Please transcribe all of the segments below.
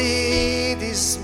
Lides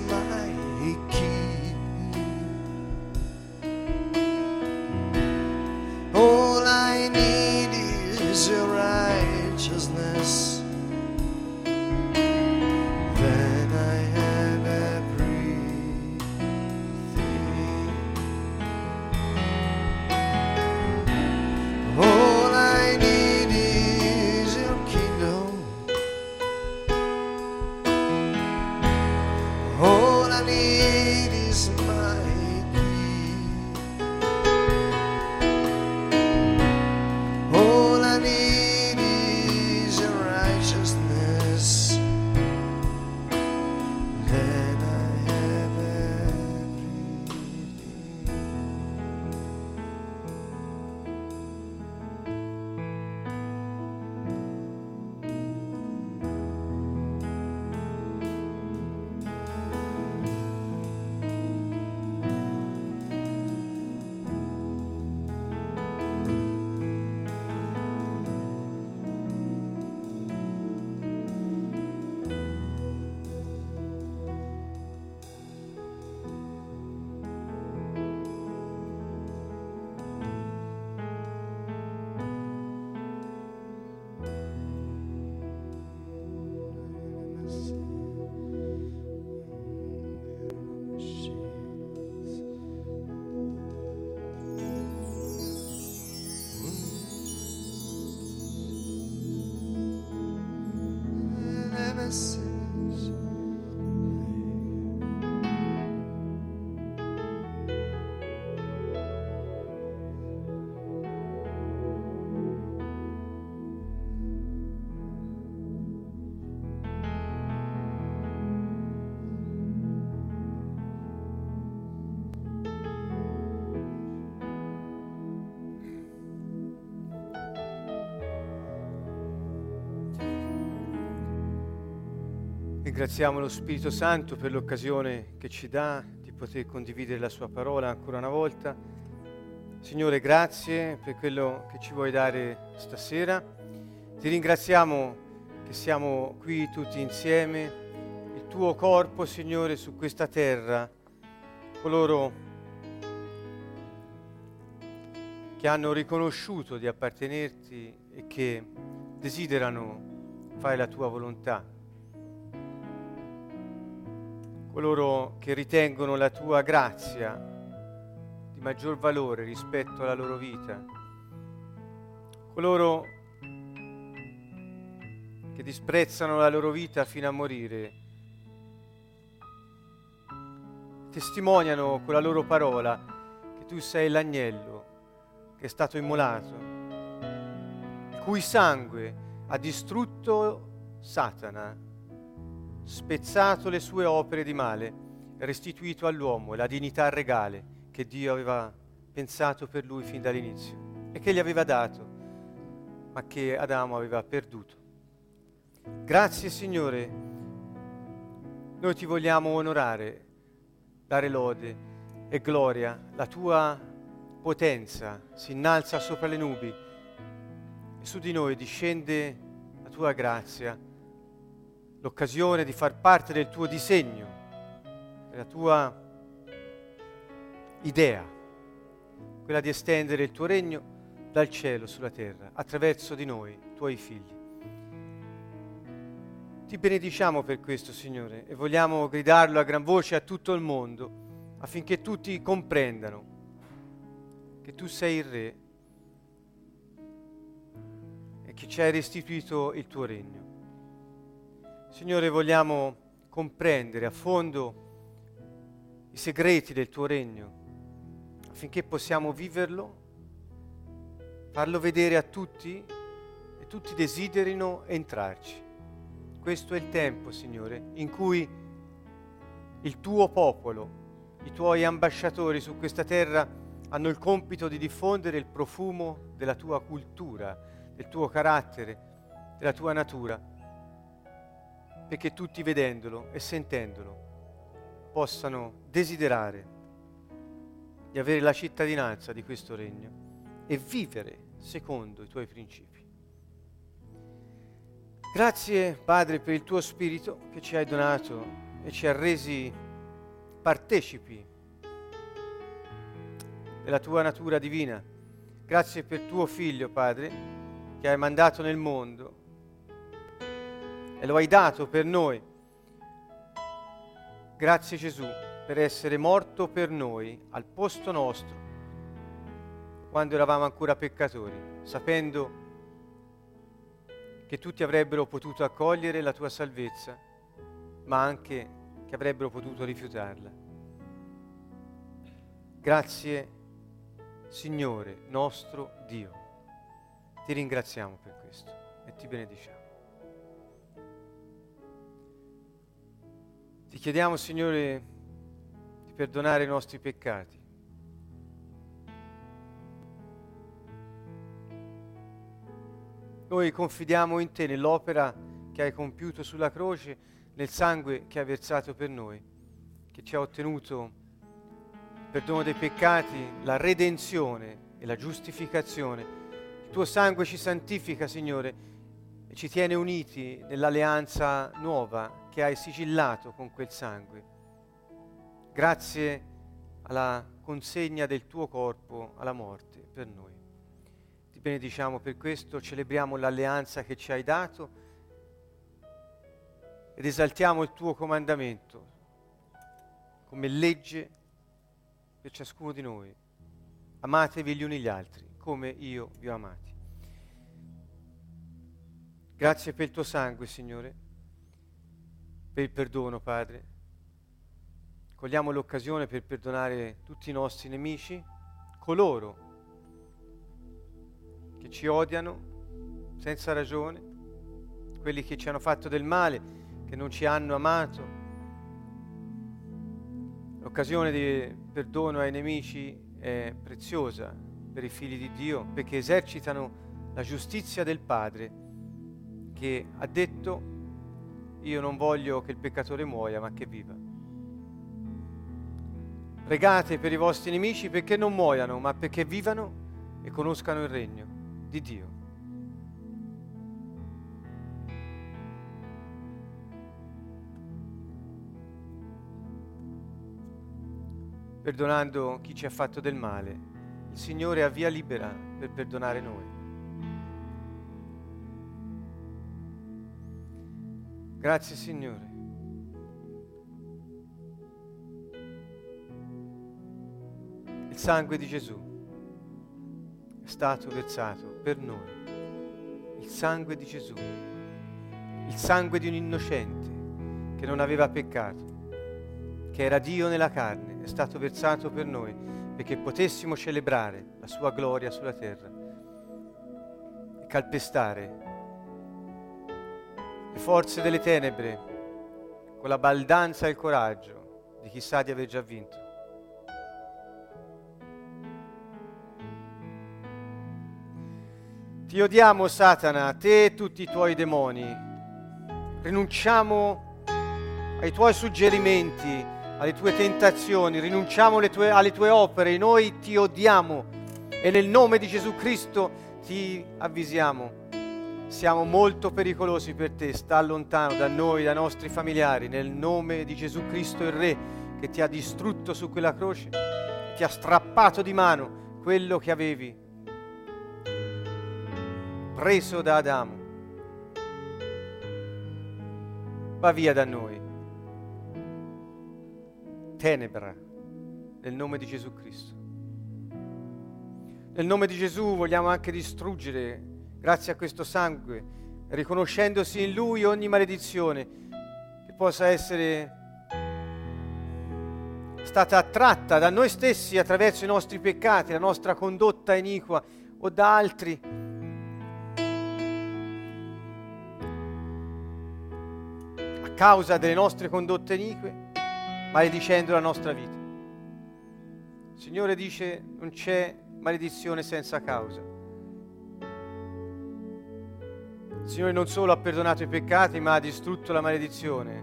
Ringraziamo lo Spirito Santo per l'occasione che ci dà di poter condividere la sua parola ancora una volta. Signore, grazie per quello che ci vuoi dare stasera. Ti ringraziamo che siamo qui tutti insieme, il tuo corpo, Signore, su questa terra, coloro che hanno riconosciuto di appartenerti e che desiderano fare la tua volontà coloro che ritengono la tua grazia di maggior valore rispetto alla loro vita, coloro che disprezzano la loro vita fino a morire, testimoniano con la loro parola che tu sei l'agnello che è stato immolato, il cui sangue ha distrutto Satana spezzato le sue opere di male, restituito all'uomo la dignità regale che Dio aveva pensato per lui fin dall'inizio e che gli aveva dato, ma che Adamo aveva perduto. Grazie Signore, noi ti vogliamo onorare, dare lode e gloria, la tua potenza si innalza sopra le nubi e su di noi discende la tua grazia l'occasione di far parte del tuo disegno, della tua idea, quella di estendere il tuo regno dal cielo sulla terra, attraverso di noi, tuoi figli. Ti benediciamo per questo, Signore, e vogliamo gridarlo a gran voce a tutto il mondo, affinché tutti comprendano che tu sei il Re e che ci hai restituito il tuo regno. Signore, vogliamo comprendere a fondo i segreti del tuo regno affinché possiamo viverlo, farlo vedere a tutti e tutti desiderino entrarci. Questo è il tempo, Signore, in cui il tuo popolo, i tuoi ambasciatori su questa terra hanno il compito di diffondere il profumo della tua cultura, del tuo carattere, della tua natura, perché tutti vedendolo e sentendolo possano desiderare di avere la cittadinanza di questo regno e vivere secondo i tuoi principi. Grazie Padre per il tuo Spirito che ci hai donato e ci ha resi partecipi della tua natura divina. Grazie per tuo Figlio, Padre, che hai mandato nel mondo e lo hai dato per noi. Grazie Gesù per essere morto per noi al posto nostro quando eravamo ancora peccatori, sapendo che tutti avrebbero potuto accogliere la tua salvezza, ma anche che avrebbero potuto rifiutarla. Grazie Signore nostro Dio. Ti ringraziamo per questo e ti benediciamo. Ti chiediamo, Signore, di perdonare i nostri peccati. Noi confidiamo in te, nell'opera che hai compiuto sulla croce, nel sangue che hai versato per noi, che ci ha ottenuto il perdono dei peccati, la redenzione e la giustificazione. Il tuo sangue ci santifica, Signore, e ci tiene uniti nell'alleanza nuova che hai sigillato con quel sangue. Grazie alla consegna del tuo corpo alla morte per noi. Ti benediciamo per questo, celebriamo l'alleanza che ci hai dato ed esaltiamo il tuo comandamento come legge per ciascuno di noi. Amatevi gli uni gli altri come io vi ho amati. Grazie per il tuo sangue, Signore per il perdono, Padre. Cogliamo l'occasione per perdonare tutti i nostri nemici, coloro che ci odiano senza ragione, quelli che ci hanno fatto del male, che non ci hanno amato. L'occasione di perdono ai nemici è preziosa per i figli di Dio perché esercitano la giustizia del Padre che ha detto io non voglio che il peccatore muoia, ma che viva. Pregate per i vostri nemici perché non muoiano, ma perché vivano e conoscano il regno di Dio. Perdonando chi ci ha fatto del male, il Signore ha via libera per perdonare noi. Grazie Signore. Il sangue di Gesù è stato versato per noi. Il sangue di Gesù. Il sangue di un innocente che non aveva peccato, che era Dio nella carne, è stato versato per noi perché potessimo celebrare la sua gloria sulla terra e calpestare le forze delle tenebre con la baldanza e il coraggio di chi sa di aver già vinto. Ti odiamo Satana, te e tutti i tuoi demoni. Rinunciamo ai tuoi suggerimenti, alle tue tentazioni, rinunciamo tue, alle tue opere, noi ti odiamo e nel nome di Gesù Cristo ti avvisiamo siamo molto pericolosi per te, sta lontano da noi, dai nostri familiari, nel nome di Gesù Cristo il Re, che ti ha distrutto su quella croce, ti ha strappato di mano quello che avevi preso da Adamo. Va via da noi. Tenebra, nel nome di Gesù Cristo. Nel nome di Gesù vogliamo anche distruggere grazie a questo sangue, riconoscendosi in Lui ogni maledizione che possa essere stata attratta da noi stessi attraverso i nostri peccati, la nostra condotta iniqua o da altri. A causa delle nostre condotte inique, maledicendo la nostra vita. Il Signore dice non c'è maledizione senza causa. Il Signore non solo ha perdonato i peccati, ma ha distrutto la maledizione.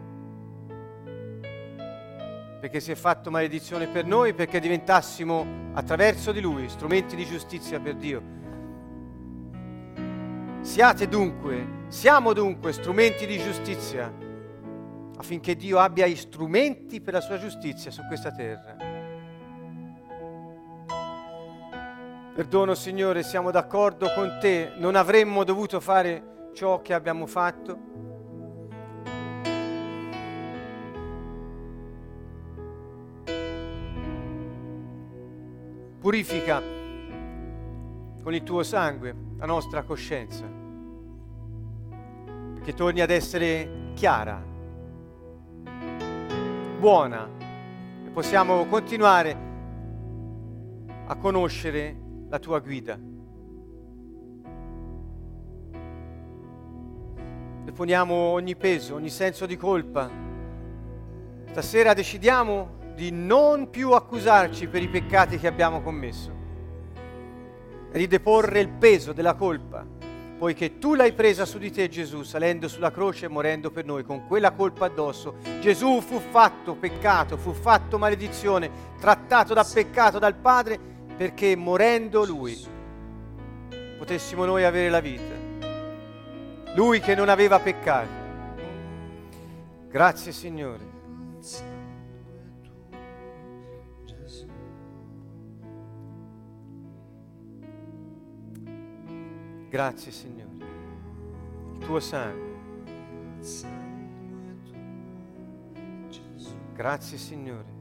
Perché si è fatto maledizione per noi, perché diventassimo attraverso di Lui strumenti di giustizia per Dio. Siate dunque, siamo dunque strumenti di giustizia affinché Dio abbia gli strumenti per la sua giustizia su questa terra. Perdono Signore, siamo d'accordo con te, non avremmo dovuto fare ciò che abbiamo fatto. Purifica con il tuo sangue la nostra coscienza, perché torni ad essere chiara, buona e possiamo continuare a conoscere la tua guida. Deponiamo ogni peso, ogni senso di colpa. Stasera decidiamo di non più accusarci per i peccati che abbiamo commesso e di deporre il peso della colpa, poiché tu l'hai presa su di te Gesù, salendo sulla croce e morendo per noi con quella colpa addosso. Gesù fu fatto peccato, fu fatto maledizione, trattato da peccato dal Padre, perché morendo Lui potessimo noi avere la vita. Lui che non aveva peccato. Grazie Signore. Grazie Signore. Il tuo sangue. Grazie Signore.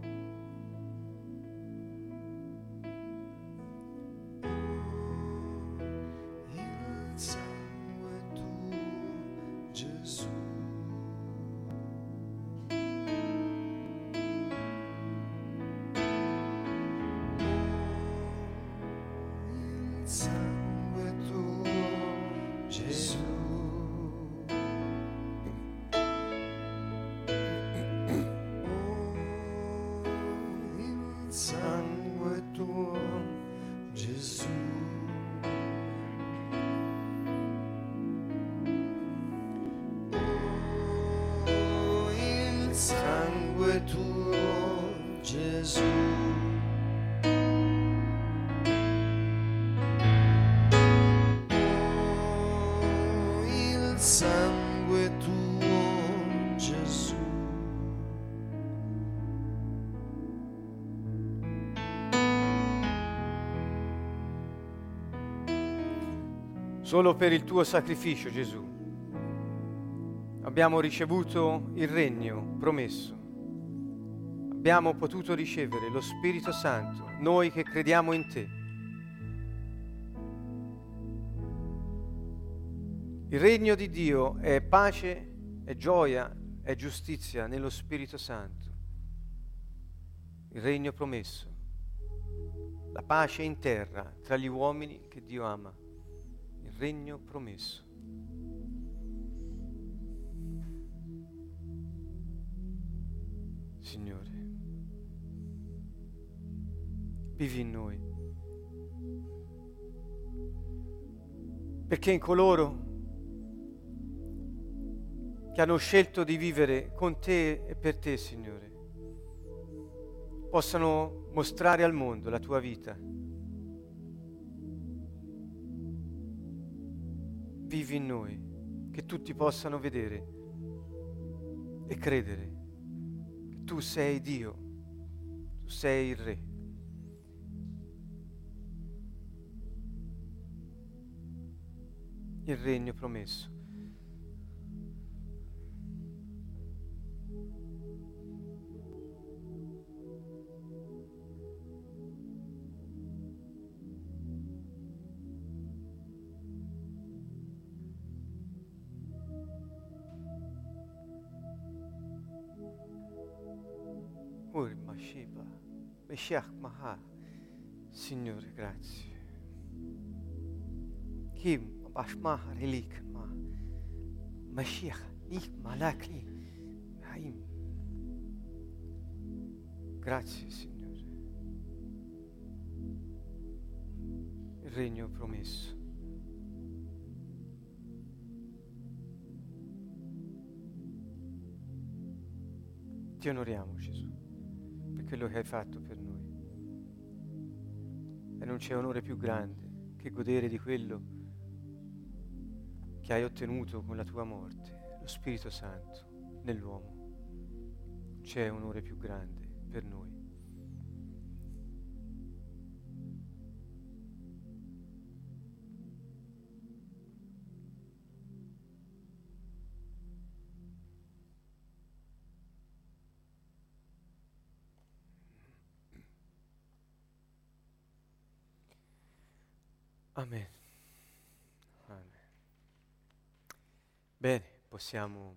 Solo per il tuo sacrificio, Gesù, abbiamo ricevuto il regno promesso. Abbiamo potuto ricevere lo Spirito Santo, noi che crediamo in te. Il regno di Dio è pace, è gioia, è giustizia nello Spirito Santo. Il regno promesso. La pace in terra tra gli uomini che Dio ama regno promesso. Signore, vivi in noi, perché in coloro che hanno scelto di vivere con te e per te, Signore, possano mostrare al mondo la tua vita. Vivi in noi, che tutti possano vedere e credere che tu sei Dio, tu sei il Re. Il regno promesso. Meshiach Maha, Signore, grazie. Kim Bashmah Relik Ma, Mashiach, Nik Malakli, Haim. Grazie, Signore. Il regno promesso. Ti onoriamo, Gesù per quello che hai fatto per noi. E non c'è onore più grande che godere di quello che hai ottenuto con la tua morte, lo Spirito Santo nell'uomo. c'è onore più grande per noi. Amen. Amen. Bene, possiamo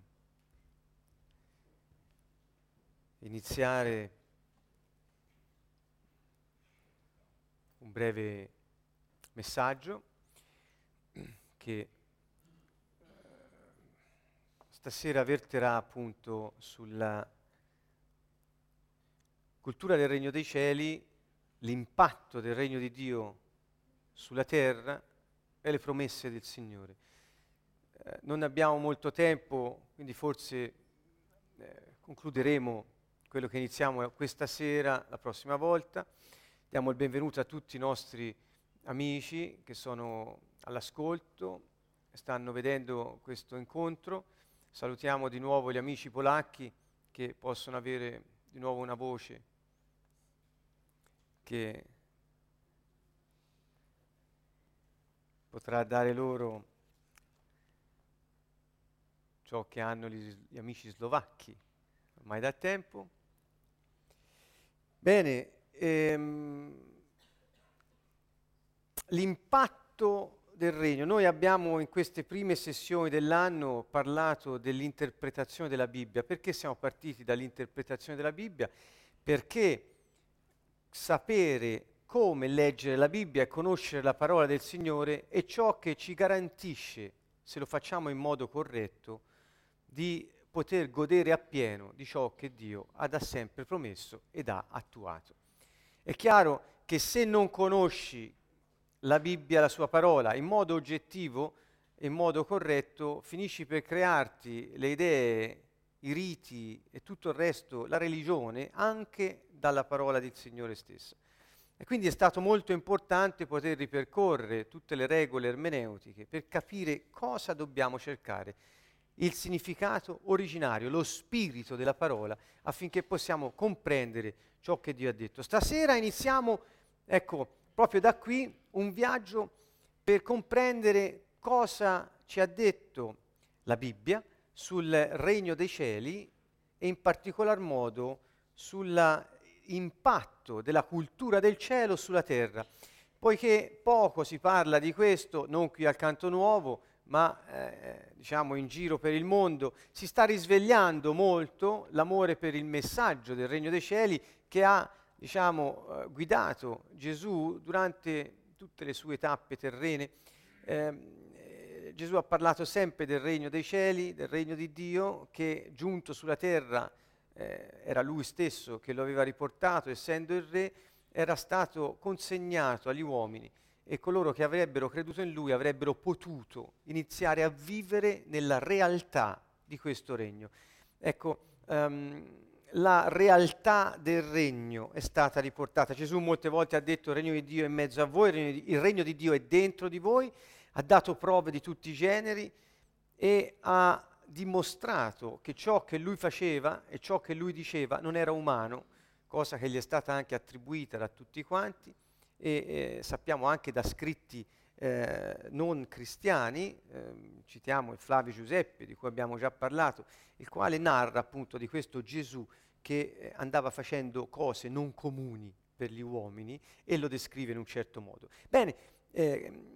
iniziare un breve messaggio che eh, stasera verterà appunto sulla cultura del regno dei cieli, l'impatto del regno di Dio sulla terra e le promesse del Signore. Eh, non abbiamo molto tempo, quindi forse eh, concluderemo quello che iniziamo questa sera la prossima volta. Diamo il benvenuto a tutti i nostri amici che sono all'ascolto, stanno vedendo questo incontro. Salutiamo di nuovo gli amici polacchi che possono avere di nuovo una voce che potrà dare loro ciò che hanno gli, gli amici slovacchi ormai da tempo. Bene, ehm, l'impatto del regno. Noi abbiamo in queste prime sessioni dell'anno parlato dell'interpretazione della Bibbia. Perché siamo partiti dall'interpretazione della Bibbia? Perché sapere come leggere la Bibbia e conoscere la parola del Signore è ciò che ci garantisce, se lo facciamo in modo corretto, di poter godere appieno di ciò che Dio ha da sempre promesso ed ha attuato. È chiaro che se non conosci la Bibbia, la sua parola, in modo oggettivo in modo corretto, finisci per crearti le idee, i riti e tutto il resto, la religione, anche dalla parola del Signore stesso. E quindi è stato molto importante poter ripercorrere tutte le regole ermeneutiche per capire cosa dobbiamo cercare il significato originario, lo spirito della parola, affinché possiamo comprendere ciò che Dio ha detto. Stasera iniziamo, ecco, proprio da qui un viaggio per comprendere cosa ci ha detto la Bibbia sul regno dei cieli e in particolar modo sull'impatto della cultura del cielo sulla terra. Poiché poco si parla di questo, non qui al Canto Nuovo, ma eh, diciamo in giro per il mondo, si sta risvegliando molto l'amore per il messaggio del Regno dei Cieli che ha diciamo, eh, guidato Gesù durante tutte le sue tappe terrene. Eh, Gesù ha parlato sempre del Regno dei Cieli, del Regno di Dio, che giunto sulla terra eh, era lui stesso che lo aveva riportato, essendo il Re, era stato consegnato agli uomini e coloro che avrebbero creduto in lui avrebbero potuto iniziare a vivere nella realtà di questo regno. Ecco, um, la realtà del regno è stata riportata. Gesù molte volte ha detto il regno di Dio è in mezzo a voi, il regno di, il regno di Dio è dentro di voi, ha dato prove di tutti i generi e ha dimostrato che ciò che lui faceva e ciò che lui diceva non era umano, cosa che gli è stata anche attribuita da tutti quanti, e eh, sappiamo anche da scritti eh, non cristiani, eh, citiamo il Flavio Giuseppe di cui abbiamo già parlato, il quale narra appunto di questo Gesù che eh, andava facendo cose non comuni per gli uomini e lo descrive in un certo modo. Bene, eh,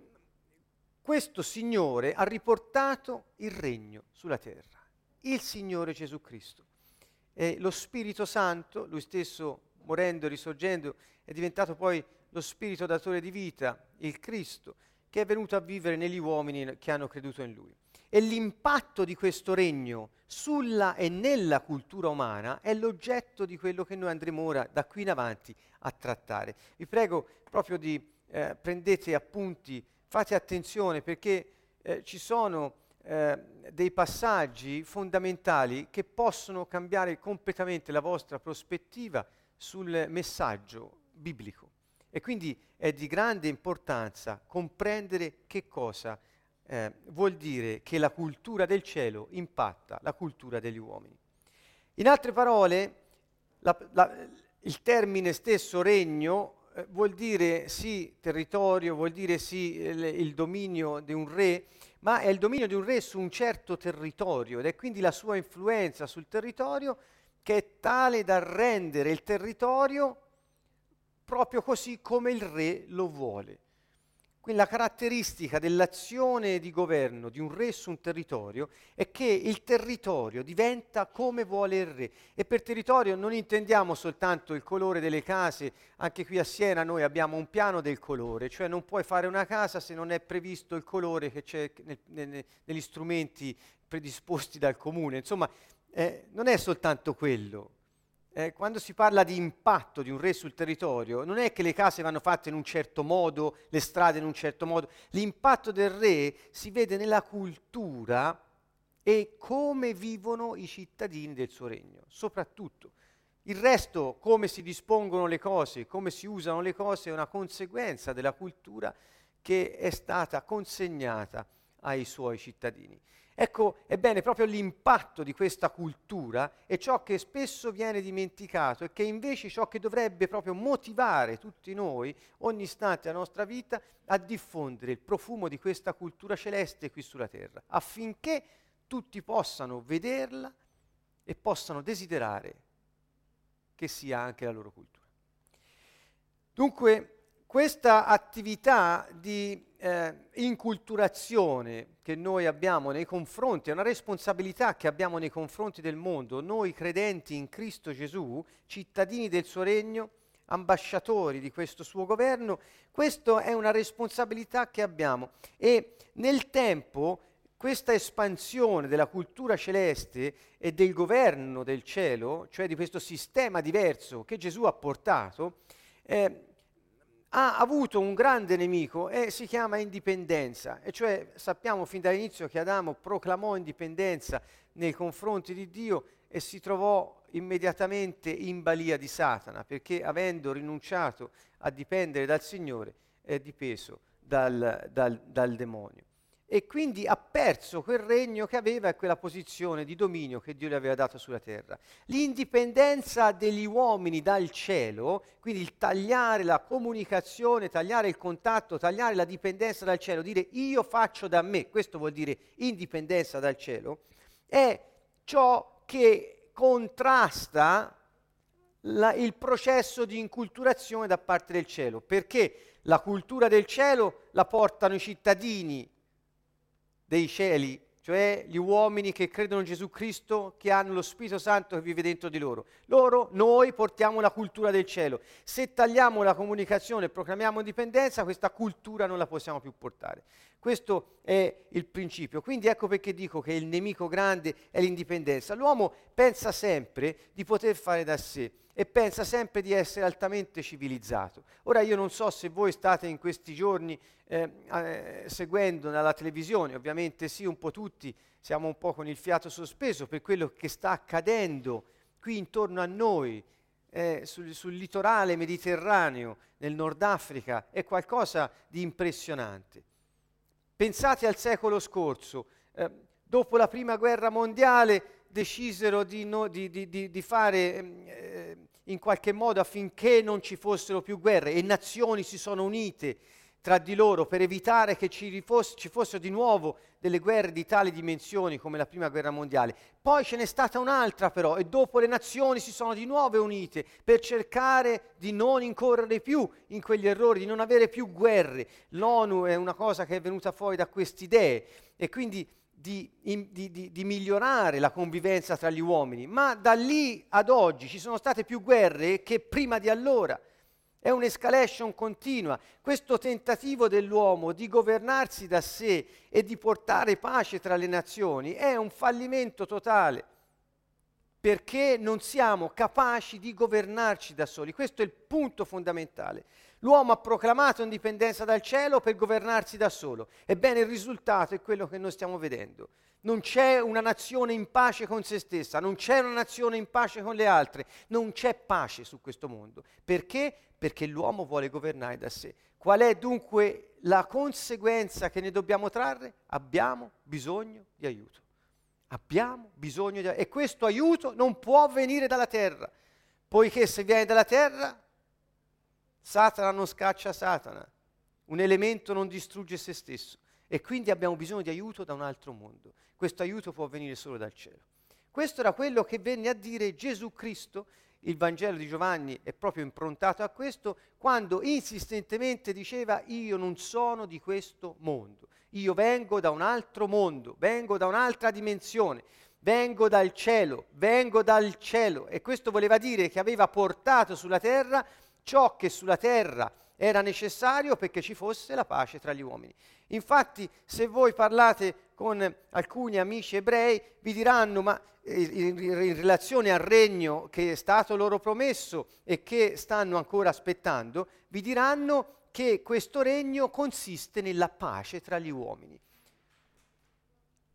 questo Signore ha riportato il regno sulla terra, il Signore Gesù Cristo. E lo Spirito Santo, lui stesso morendo e risorgendo, è diventato poi lo Spirito datore di vita, il Cristo, che è venuto a vivere negli uomini che hanno creduto in Lui. E l'impatto di questo regno sulla e nella cultura umana è l'oggetto di quello che noi andremo ora da qui in avanti a trattare. Vi prego proprio di eh, prendete appunti, fate attenzione perché eh, ci sono eh, dei passaggi fondamentali che possono cambiare completamente la vostra prospettiva sul messaggio biblico. E quindi è di grande importanza comprendere che cosa eh, vuol dire che la cultura del cielo impatta la cultura degli uomini. In altre parole, la, la, il termine stesso regno eh, vuol dire sì territorio, vuol dire sì il, il dominio di un re, ma è il dominio di un re su un certo territorio ed è quindi la sua influenza sul territorio che è tale da rendere il territorio proprio così come il re lo vuole. La caratteristica dell'azione di governo di un re su un territorio è che il territorio diventa come vuole il re. E per territorio non intendiamo soltanto il colore delle case, anche qui a Siena noi abbiamo un piano del colore, cioè non puoi fare una casa se non è previsto il colore che c'è nel, nel, negli strumenti predisposti dal comune. Insomma, eh, non è soltanto quello, eh, quando si parla di impatto di un re sul territorio, non è che le case vanno fatte in un certo modo, le strade in un certo modo, l'impatto del re si vede nella cultura e come vivono i cittadini del suo regno, soprattutto. Il resto, come si dispongono le cose, come si usano le cose, è una conseguenza della cultura che è stata consegnata ai suoi cittadini. Ecco, ebbene, proprio l'impatto di questa cultura è ciò che spesso viene dimenticato e che invece ciò che dovrebbe proprio motivare tutti noi, ogni istante della nostra vita, a diffondere il profumo di questa cultura celeste qui sulla terra, affinché tutti possano vederla e possano desiderare che sia anche la loro cultura. Dunque, questa attività di eh, inculturazione che noi abbiamo nei confronti, è una responsabilità che abbiamo nei confronti del mondo, noi credenti in Cristo Gesù, cittadini del suo regno, ambasciatori di questo suo governo, questa è una responsabilità che abbiamo. E nel tempo questa espansione della cultura celeste e del governo del cielo, cioè di questo sistema diverso che Gesù ha portato, eh, ha avuto un grande nemico e si chiama indipendenza, e cioè sappiamo fin dall'inizio che Adamo proclamò indipendenza nei confronti di Dio e si trovò immediatamente in balia di Satana, perché avendo rinunciato a dipendere dal Signore è dipeso dal, dal, dal demonio e quindi ha perso quel regno che aveva e quella posizione di dominio che Dio gli aveva dato sulla terra. L'indipendenza degli uomini dal cielo, quindi il tagliare la comunicazione, tagliare il contatto, tagliare la dipendenza dal cielo, dire io faccio da me, questo vuol dire indipendenza dal cielo, è ciò che contrasta la, il processo di inculturazione da parte del cielo, perché la cultura del cielo la portano i cittadini dei cieli, cioè gli uomini che credono in Gesù Cristo, che hanno lo Spirito Santo che vive dentro di loro. Loro, noi portiamo la cultura del cielo. Se tagliamo la comunicazione e proclamiamo indipendenza, questa cultura non la possiamo più portare. Questo è il principio. Quindi ecco perché dico che il nemico grande è l'indipendenza. L'uomo pensa sempre di poter fare da sé e pensa sempre di essere altamente civilizzato. Ora io non so se voi state in questi giorni eh, eh, seguendo dalla televisione, ovviamente sì, un po' tutti siamo un po' con il fiato sospeso per quello che sta accadendo qui intorno a noi, eh, sul, sul, litorale mediterraneo, nel Nord Africa, è qualcosa di impressionante. Pensate al secolo scorso, eh, dopo la prima guerra mondiale decisero di, no, di, di, di fare ehm, eh, in qualche modo affinché non ci fossero più guerre e nazioni si sono unite tra di loro per evitare che ci, fosse, ci, fossero di nuovo delle guerre di tali dimensioni come la prima guerra mondiale. Poi ce n'è stata un'altra però e dopo le nazioni si sono di nuovo unite per cercare di non incorrere più in quegli errori, di non avere più guerre. L'ONU è una cosa che è venuta fuori da queste idee e quindi di, in, di, di, di, migliorare la convivenza tra gli uomini, ma da lì ad oggi ci sono state più guerre che prima di allora. È un'escalation continua. Questo tentativo dell'uomo di governarsi da sé e di portare pace tra le nazioni è un fallimento totale perché non siamo capaci di governarci da soli. Questo è il punto fondamentale. L'uomo ha proclamato indipendenza dal cielo per governarsi da solo. Ebbene, il risultato è quello che noi stiamo vedendo. Non c'è una nazione in pace con se stessa, non c'è una nazione in pace con le altre, non c'è pace su questo mondo. Perché? Perché l'uomo vuole governare da sé. Qual è dunque la conseguenza che ne dobbiamo trarre? Abbiamo bisogno di aiuto. Abbiamo bisogno di aiuto e questo aiuto non può venire dalla terra, poiché se viene dalla terra, Satana non scaccia Satana, un elemento non distrugge se stesso e quindi abbiamo bisogno di aiuto da un altro mondo. Questo aiuto può venire solo dal cielo. Questo era quello che venne a dire Gesù Cristo il Vangelo di Giovanni è proprio improntato a questo, quando insistentemente diceva io non sono di questo mondo, io vengo da un altro mondo, vengo da un'altra dimensione, vengo dal cielo, vengo dal cielo. E questo voleva dire che aveva portato sulla terra ciò che sulla terra era necessario perché ci fosse la pace tra gli uomini. Infatti, se voi parlate con alcuni amici ebrei, vi diranno, ma in, in relazione al regno che è stato loro promesso e che stanno ancora aspettando, vi diranno che questo regno consiste nella pace tra gli uomini.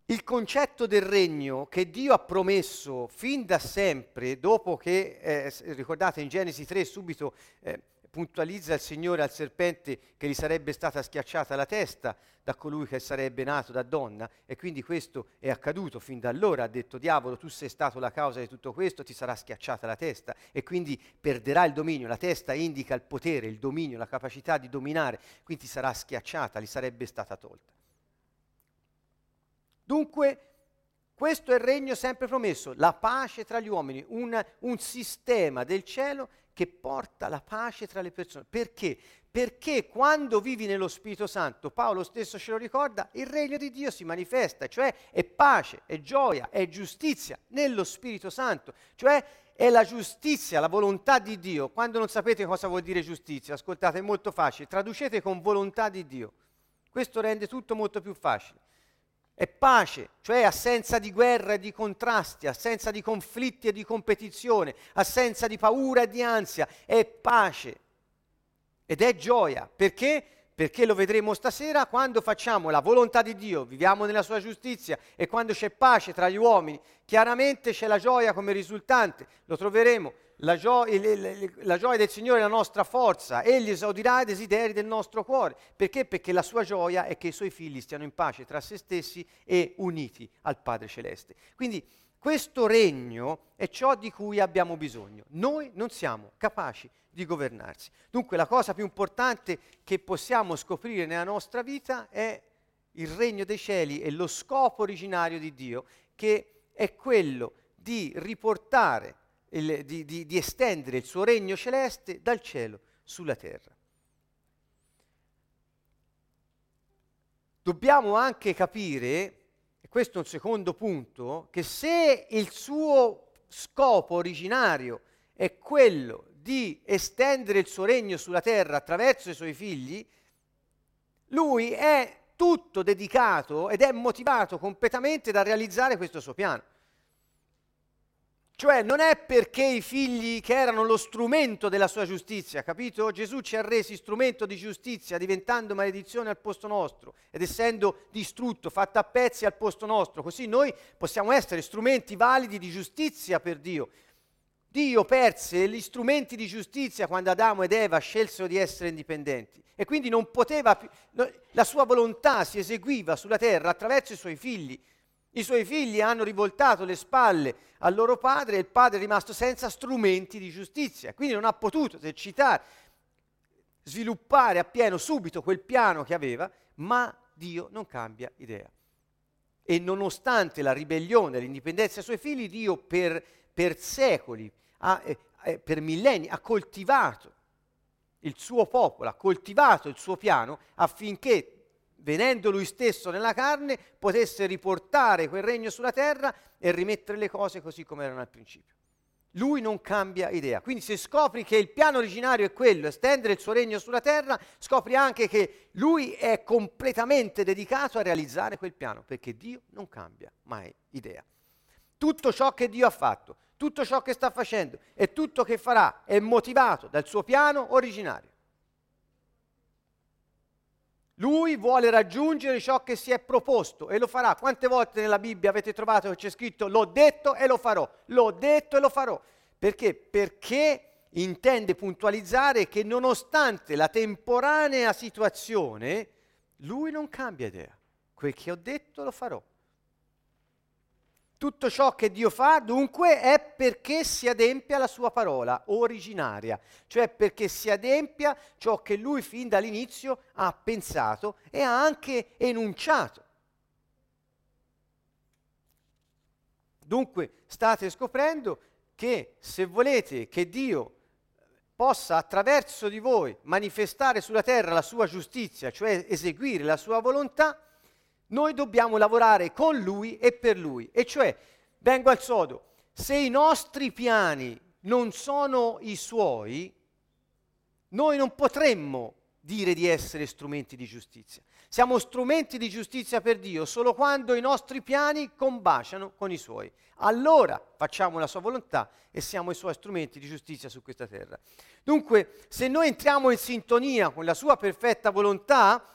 Il concetto del regno che Dio ha promesso fin da sempre, dopo che, eh, ricordate in Genesi 3 subito eh, puntualizza il Signore al serpente che gli sarebbe stata schiacciata la testa da colui che sarebbe nato da donna e quindi questo è accaduto fin da allora, ha detto diavolo tu sei stato la causa di tutto questo, ti sarà schiacciata la testa e quindi perderà il dominio, la testa indica il potere, il dominio, la capacità di dominare, quindi sarà schiacciata, gli sarebbe stata tolta. Dunque questo è il regno sempre promesso, la pace tra gli uomini, un, un sistema del cielo che porta la pace tra le persone. Perché? Perché quando vivi nello Spirito Santo, Paolo stesso ce lo ricorda, il regno di Dio si manifesta, cioè è pace, è gioia, è giustizia nello Spirito Santo, cioè è la giustizia, la volontà di Dio. Quando non sapete cosa vuol dire giustizia, ascoltate, è molto facile, traducete con volontà di Dio. Questo rende tutto molto più facile. È pace, cioè assenza di guerra e di contrasti, assenza di conflitti e di competizione, assenza di paura e di ansia. È pace ed è gioia. Perché? Perché lo vedremo stasera quando facciamo la volontà di Dio, viviamo nella sua giustizia e quando c'è pace tra gli uomini, chiaramente c'è la gioia come risultante. Lo troveremo la, gio- la, gioia del Signore è la nostra forza, Egli esaudirà i desideri del nostro cuore. Perché? Perché la sua gioia è che i suoi figli stiano in pace tra se stessi e uniti al Padre Celeste. Quindi questo regno è ciò di cui abbiamo bisogno. Noi non siamo capaci di governarsi. Dunque la cosa più importante che possiamo scoprire nella nostra vita è il regno dei cieli e lo scopo originario di Dio, che è quello di riportare il, di, di, di estendere il suo regno celeste dal cielo sulla terra. Dobbiamo anche capire, e questo è un secondo punto, che se il suo scopo originario è quello di estendere il suo regno sulla terra attraverso i suoi figli, lui è tutto dedicato ed è motivato completamente da realizzare questo suo piano. Cioè non è perché i figli che erano lo strumento della sua giustizia, capito? Gesù ci ha resi strumento di giustizia diventando maledizione al posto nostro ed essendo distrutto, fatto a pezzi al posto nostro, così noi possiamo essere strumenti validi di giustizia per Dio. Dio perse gli strumenti di giustizia quando Adamo ed Eva scelsero di essere indipendenti e quindi non poteva più, la sua volontà si eseguiva sulla terra attraverso i suoi figli i suoi figli hanno rivoltato le spalle al loro padre e il padre è rimasto senza strumenti di giustizia, quindi non ha potuto esercitare, sviluppare appieno subito quel piano che aveva, ma Dio non cambia idea. E nonostante la ribellione l'indipendenza dei suoi figli, Dio per, per secoli, ha, eh, eh, per millenni, ha coltivato il suo popolo, ha coltivato il suo piano affinché venendo lui stesso nella carne, potesse riportare quel regno sulla terra e rimettere le cose così come erano al principio. Lui non cambia idea. Quindi se scopri che il piano originario è quello, estendere il suo regno sulla terra, scopri anche che lui è completamente dedicato a realizzare quel piano, perché Dio non cambia mai idea. Tutto ciò che Dio ha fatto, tutto ciò che sta facendo e tutto che farà è motivato dal suo piano originario. Lui vuole raggiungere ciò che si è proposto e lo farà. Quante volte nella Bibbia avete trovato che c'è scritto l'ho detto e lo farò, l'ho detto e lo farò? Perché? Perché intende puntualizzare che nonostante la temporanea situazione, lui non cambia idea. Quel che ho detto lo farò. Tutto ciò che Dio fa, dunque, è perché si adempia la sua parola originaria, cioè perché si adempia ciò che lui fin dall'inizio ha pensato e ha anche enunciato. Dunque state scoprendo che se volete che Dio possa attraverso di voi manifestare sulla terra la sua giustizia, cioè eseguire la sua volontà, noi dobbiamo lavorare con Lui e per Lui. E cioè, vengo al sodo, se i nostri piani non sono i Suoi, noi non potremmo dire di essere strumenti di giustizia. Siamo strumenti di giustizia per Dio solo quando i nostri piani combaciano con i Suoi. Allora facciamo la Sua volontà e siamo i Suoi strumenti di giustizia su questa terra. Dunque, se noi entriamo in sintonia con la Sua perfetta volontà,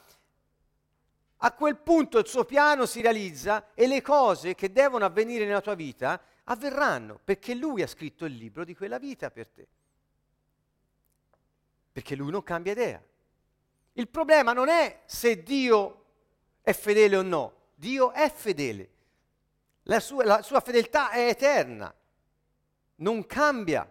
a quel punto il suo piano si realizza e le cose che devono avvenire nella tua vita avverranno, perché lui ha scritto il libro di quella vita per te. Perché lui non cambia idea. Il problema non è se Dio è fedele o no, Dio è fedele. La sua, la sua fedeltà è eterna, non cambia.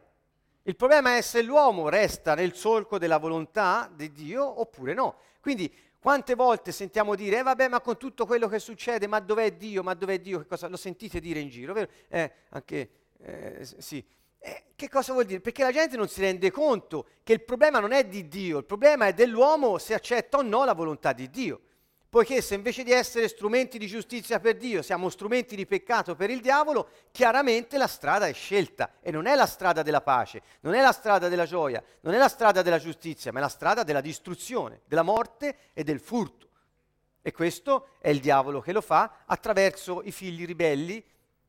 Il problema è se l'uomo resta nel solco della volontà di Dio oppure no. Quindi quante volte sentiamo dire, eh vabbè, ma con tutto quello che succede, ma dov'è Dio, ma dov'è Dio? Che cosa? Lo sentite dire in giro, vero? Eh, anche, eh, sì. Eh, che cosa vuol dire? Perché la gente non si rende conto che il problema non è di Dio, il problema è dell'uomo se accetta o no la volontà di Dio. Poiché se invece di essere strumenti di giustizia per Dio siamo strumenti di peccato per il diavolo, chiaramente la strada è scelta e non è la strada della pace, non è la strada della gioia, non è la strada della giustizia, ma è la strada della distruzione, della morte e del furto. E questo è il diavolo che lo fa attraverso i figli ribelli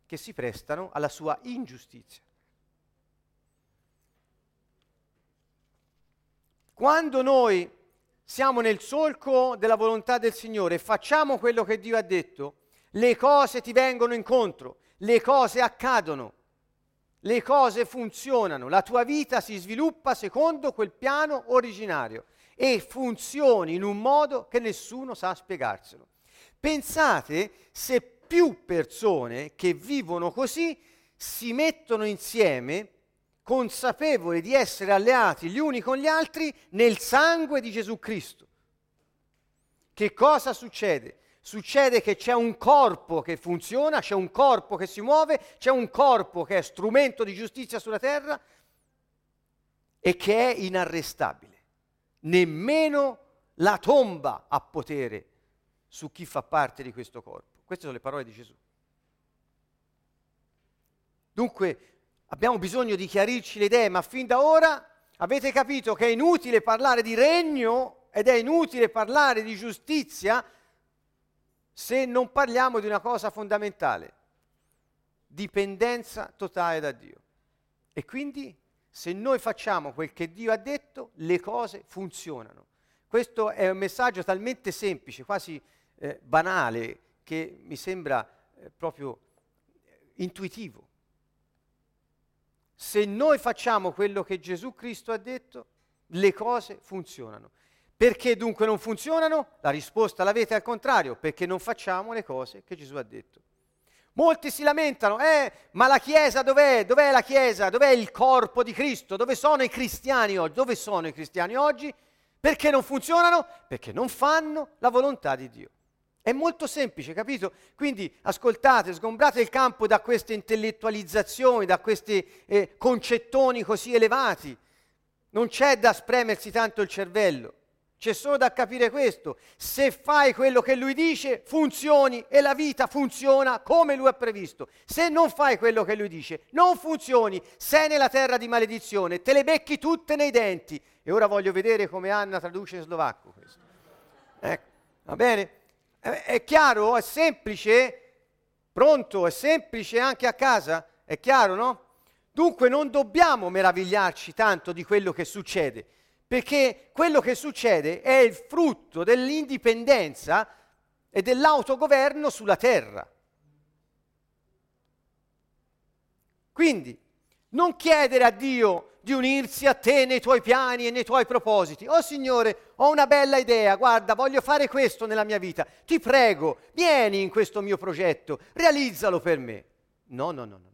che si prestano alla sua ingiustizia. Quando noi siamo nel solco della volontà del Signore facciamo quello che Dio ha detto, le cose ti vengono incontro, le cose accadono, le cose funzionano, la tua vita si sviluppa secondo quel piano originario e funzioni in un modo che nessuno sa spiegarselo. Pensate se più persone che vivono così si mettono insieme consapevoli di essere alleati gli uni con gli altri nel sangue di Gesù Cristo. Che cosa succede? Succede che c'è un corpo che funziona, c'è un corpo che si muove, c'è un corpo che è strumento di giustizia sulla terra e che è inarrestabile. Nemmeno la tomba ha potere su chi fa parte di questo corpo. Queste sono le parole di Gesù. Dunque abbiamo bisogno di chiarirci le idee, ma fin da ora avete capito che è inutile parlare di regno ed è inutile parlare di giustizia se non parliamo di una cosa fondamentale, dipendenza totale da Dio. E quindi se noi facciamo quel che Dio ha detto, le cose funzionano. Questo è un messaggio talmente semplice, quasi eh, banale, che mi sembra eh, proprio intuitivo. Se noi facciamo quello che Gesù Cristo ha detto, le cose funzionano. Perché dunque non funzionano? La risposta l'avete al contrario, perché non facciamo le cose che Gesù ha detto. Molti si lamentano, eh, ma la Chiesa dov'è? Dov'è la Chiesa? Dov'è il corpo di Cristo? Dove sono i cristiani oggi? Dove sono i cristiani oggi? Perché non funzionano? Perché non fanno la volontà di Dio. È molto semplice, capito? Quindi ascoltate, sgombrate il campo da queste intellettualizzazioni, da questi eh, concettoni così elevati. Non c'è da spremersi tanto il cervello, c'è solo da capire questo. Se fai quello che lui dice, funzioni e la vita funziona come lui ha previsto. Se non fai quello che lui dice, non funzioni, sei nella terra di maledizione, te le becchi tutte nei denti. E ora voglio vedere come Anna traduce in slovacco questo. Ecco, va bene? È chiaro? È semplice? Pronto? È semplice anche a casa? È chiaro, no? Dunque non dobbiamo meravigliarci tanto di quello che succede, perché quello che succede è il frutto dell'indipendenza e dell'autogoverno sulla terra. Quindi non chiedere a Dio di unirsi a te nei tuoi piani e nei tuoi propositi. Oh Signore, ho una bella idea, guarda, voglio fare questo nella mia vita. Ti prego, vieni in questo mio progetto, realizzalo per me. No, no, no, no.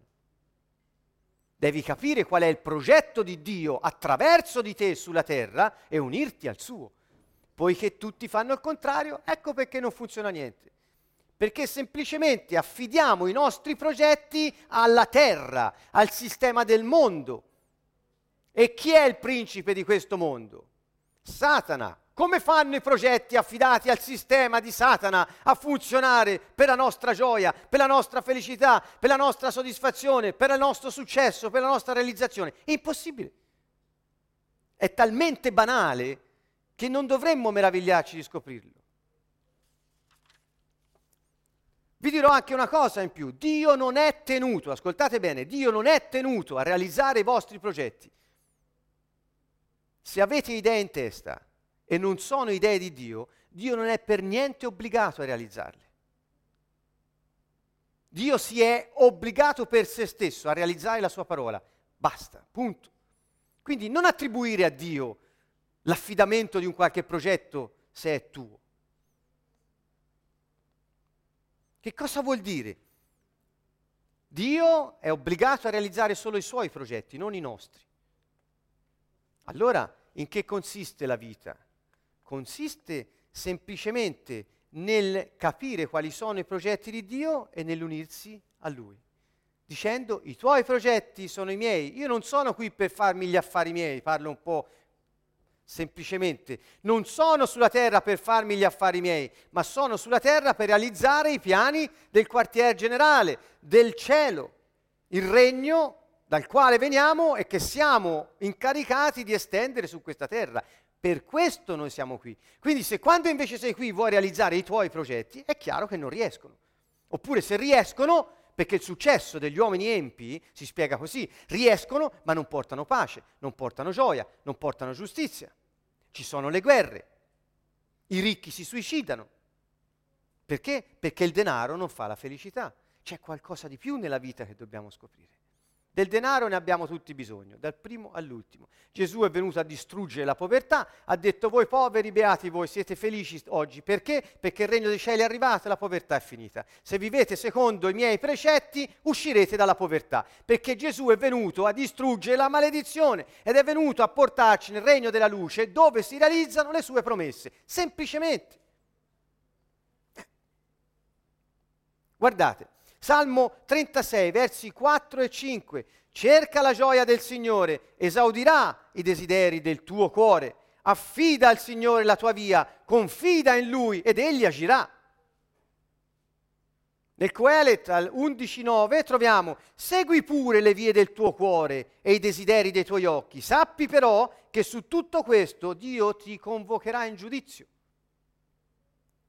Devi capire qual è il progetto di Dio attraverso di te sulla terra e unirti al suo. Poiché tutti fanno il contrario, ecco perché non funziona niente. Perché semplicemente affidiamo i nostri progetti alla terra, al sistema del mondo. E chi è il principe di questo mondo? Satana. Come fanno i progetti affidati al sistema di Satana a funzionare per la nostra gioia, per la nostra felicità, per la nostra soddisfazione, per il nostro successo, per la nostra realizzazione? È impossibile. È talmente banale che non dovremmo meravigliarci di scoprirlo. Vi dirò anche una cosa in più, Dio non è tenuto, ascoltate bene, Dio non è tenuto a realizzare i vostri progetti. Se avete idee in testa e non sono idee di Dio, Dio non è per niente obbligato a realizzarle. Dio si è obbligato per se stesso a realizzare la sua parola. Basta, punto. Quindi non attribuire a Dio l'affidamento di un qualche progetto se è tuo. Che cosa vuol dire? Dio è obbligato a realizzare solo i suoi progetti, non i nostri. Allora, in che consiste la vita? consiste semplicemente nel capire quali sono i progetti di Dio e nell'unirsi a Lui, dicendo i tuoi progetti sono i miei, io non sono qui per farmi gli affari miei, parlo un po' semplicemente, non sono sulla terra per farmi gli affari miei, ma sono sulla terra per realizzare i piani del quartier generale, del cielo, il regno dal quale veniamo e che siamo incaricati di estendere su questa terra. Per questo noi siamo qui. Quindi se quando invece sei qui vuoi realizzare i tuoi progetti, è chiaro che non riescono. Oppure se riescono, perché il successo degli uomini empi si spiega così, riescono ma non portano pace, non portano gioia, non portano giustizia. Ci sono le guerre, i ricchi si suicidano. Perché? Perché il denaro non fa la felicità. C'è qualcosa di più nella vita che dobbiamo scoprire. Del denaro ne abbiamo tutti bisogno, dal primo all'ultimo. Gesù è venuto a distruggere la povertà, ha detto voi poveri, beati voi, siete felici oggi. Perché? Perché il regno dei cieli è arrivato e la povertà è finita. Se vivete secondo i miei precetti, uscirete dalla povertà. Perché Gesù è venuto a distruggere la maledizione ed è venuto a portarci nel regno della luce dove si realizzano le sue promesse. Semplicemente. Guardate, Salmo 36, versi 4 e 5. Cerca la gioia del Signore, esaudirà i desideri del tuo cuore. Affida al Signore la tua via, confida in Lui ed Egli agirà. Nel Coelet al 11.9 troviamo segui pure le vie del tuo cuore e i desideri dei tuoi occhi. Sappi però che su tutto questo Dio ti convocherà in giudizio.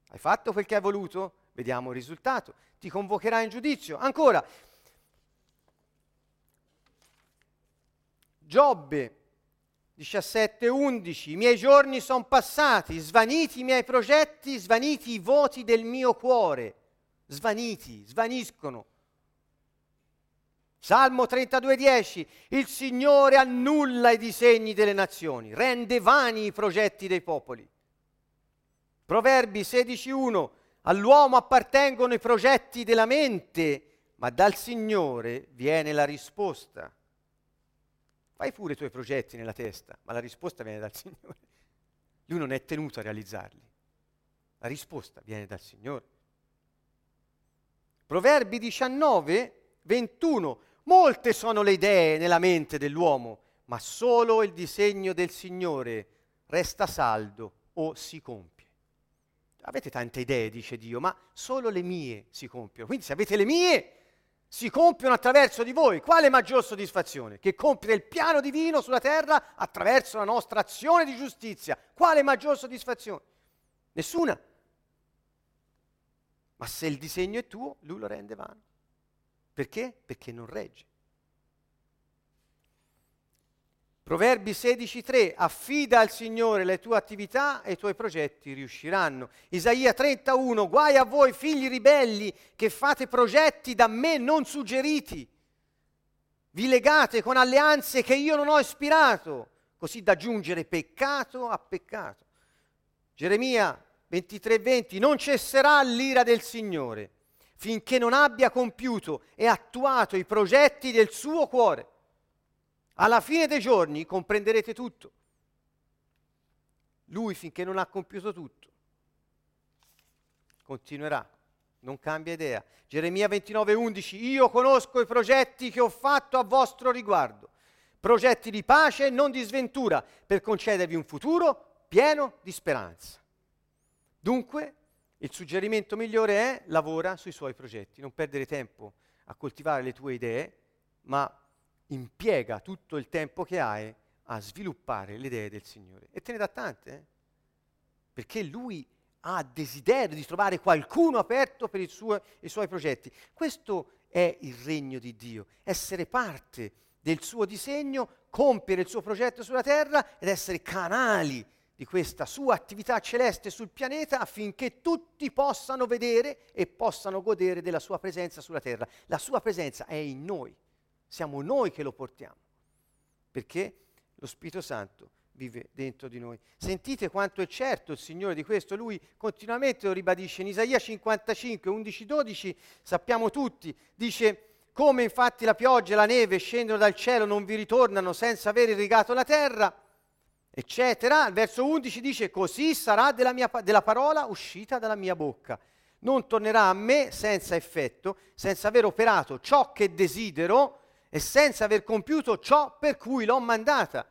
Hai fatto quel che hai voluto? Vediamo il risultato ti convocherà in giudizio. Ancora, Giobbe 17:11, i miei giorni sono passati, svaniti i miei progetti, svaniti i voti del mio cuore, svaniti, svaniscono. Salmo 32:10, il Signore annulla i disegni delle nazioni, rende vani i progetti dei popoli. Proverbi 16:1, All'uomo appartengono i progetti della mente, ma dal Signore viene la risposta. Fai pure i tuoi progetti nella testa, ma la risposta viene dal Signore. Lui non è tenuto a realizzarli. La risposta viene dal Signore. Proverbi 19, 21. Molte sono le idee nella mente dell'uomo, ma solo il disegno del Signore resta saldo o si compie avete tante idee, dice Dio, ma solo le mie si compiono. Quindi se avete le mie, si compiono attraverso di voi. Quale maggior soddisfazione? Che compiere il piano divino sulla terra attraverso la nostra azione di giustizia. Quale maggior soddisfazione? Nessuna. Ma se il disegno è tuo, lui lo rende vano. Perché? Perché non regge. Proverbi 16.3, affida al Signore le tue attività e i tuoi progetti riusciranno. Isaia 31, guai a voi figli ribelli che fate progetti da me non suggeriti. Vi legate con alleanze che io non ho ispirato, così da giungere peccato a peccato. Geremia 23.20, non cesserà l'ira del Signore finché non abbia compiuto e attuato i progetti del suo cuore. Alla fine dei giorni comprenderete tutto. Lui finché non ha compiuto tutto, continuerà, non cambia idea. Geremia 29, 11, io conosco i progetti che ho fatto a vostro riguardo, progetti di pace e non di sventura, per concedervi un futuro pieno di speranza. Dunque, il suggerimento migliore è lavora sui suoi progetti, non perdere tempo a coltivare le tue idee, ma impiega tutto il tempo che hai a sviluppare le idee del Signore. E te ne dà tante, eh? perché Lui ha desiderio di trovare qualcuno aperto per suo, i suoi progetti. Questo è il regno di Dio, essere parte del suo disegno, compiere il suo progetto sulla terra ed essere canali di questa sua attività celeste sul pianeta affinché tutti possano vedere e possano godere della sua presenza sulla terra. La sua presenza è in noi, siamo noi che lo portiamo, perché lo Spirito Santo vive dentro di noi. Sentite quanto è certo il Signore di questo, lui continuamente lo ribadisce. In Isaia 55, 11, 12 sappiamo tutti, dice come infatti la pioggia e la neve scendono dal cielo, non vi ritornano senza aver irrigato la terra, eccetera. Il verso 11 dice così sarà della, mia, della parola uscita dalla mia bocca. Non tornerà a me senza effetto, senza aver operato ciò che desidero e senza aver compiuto ciò per cui l'ho mandata.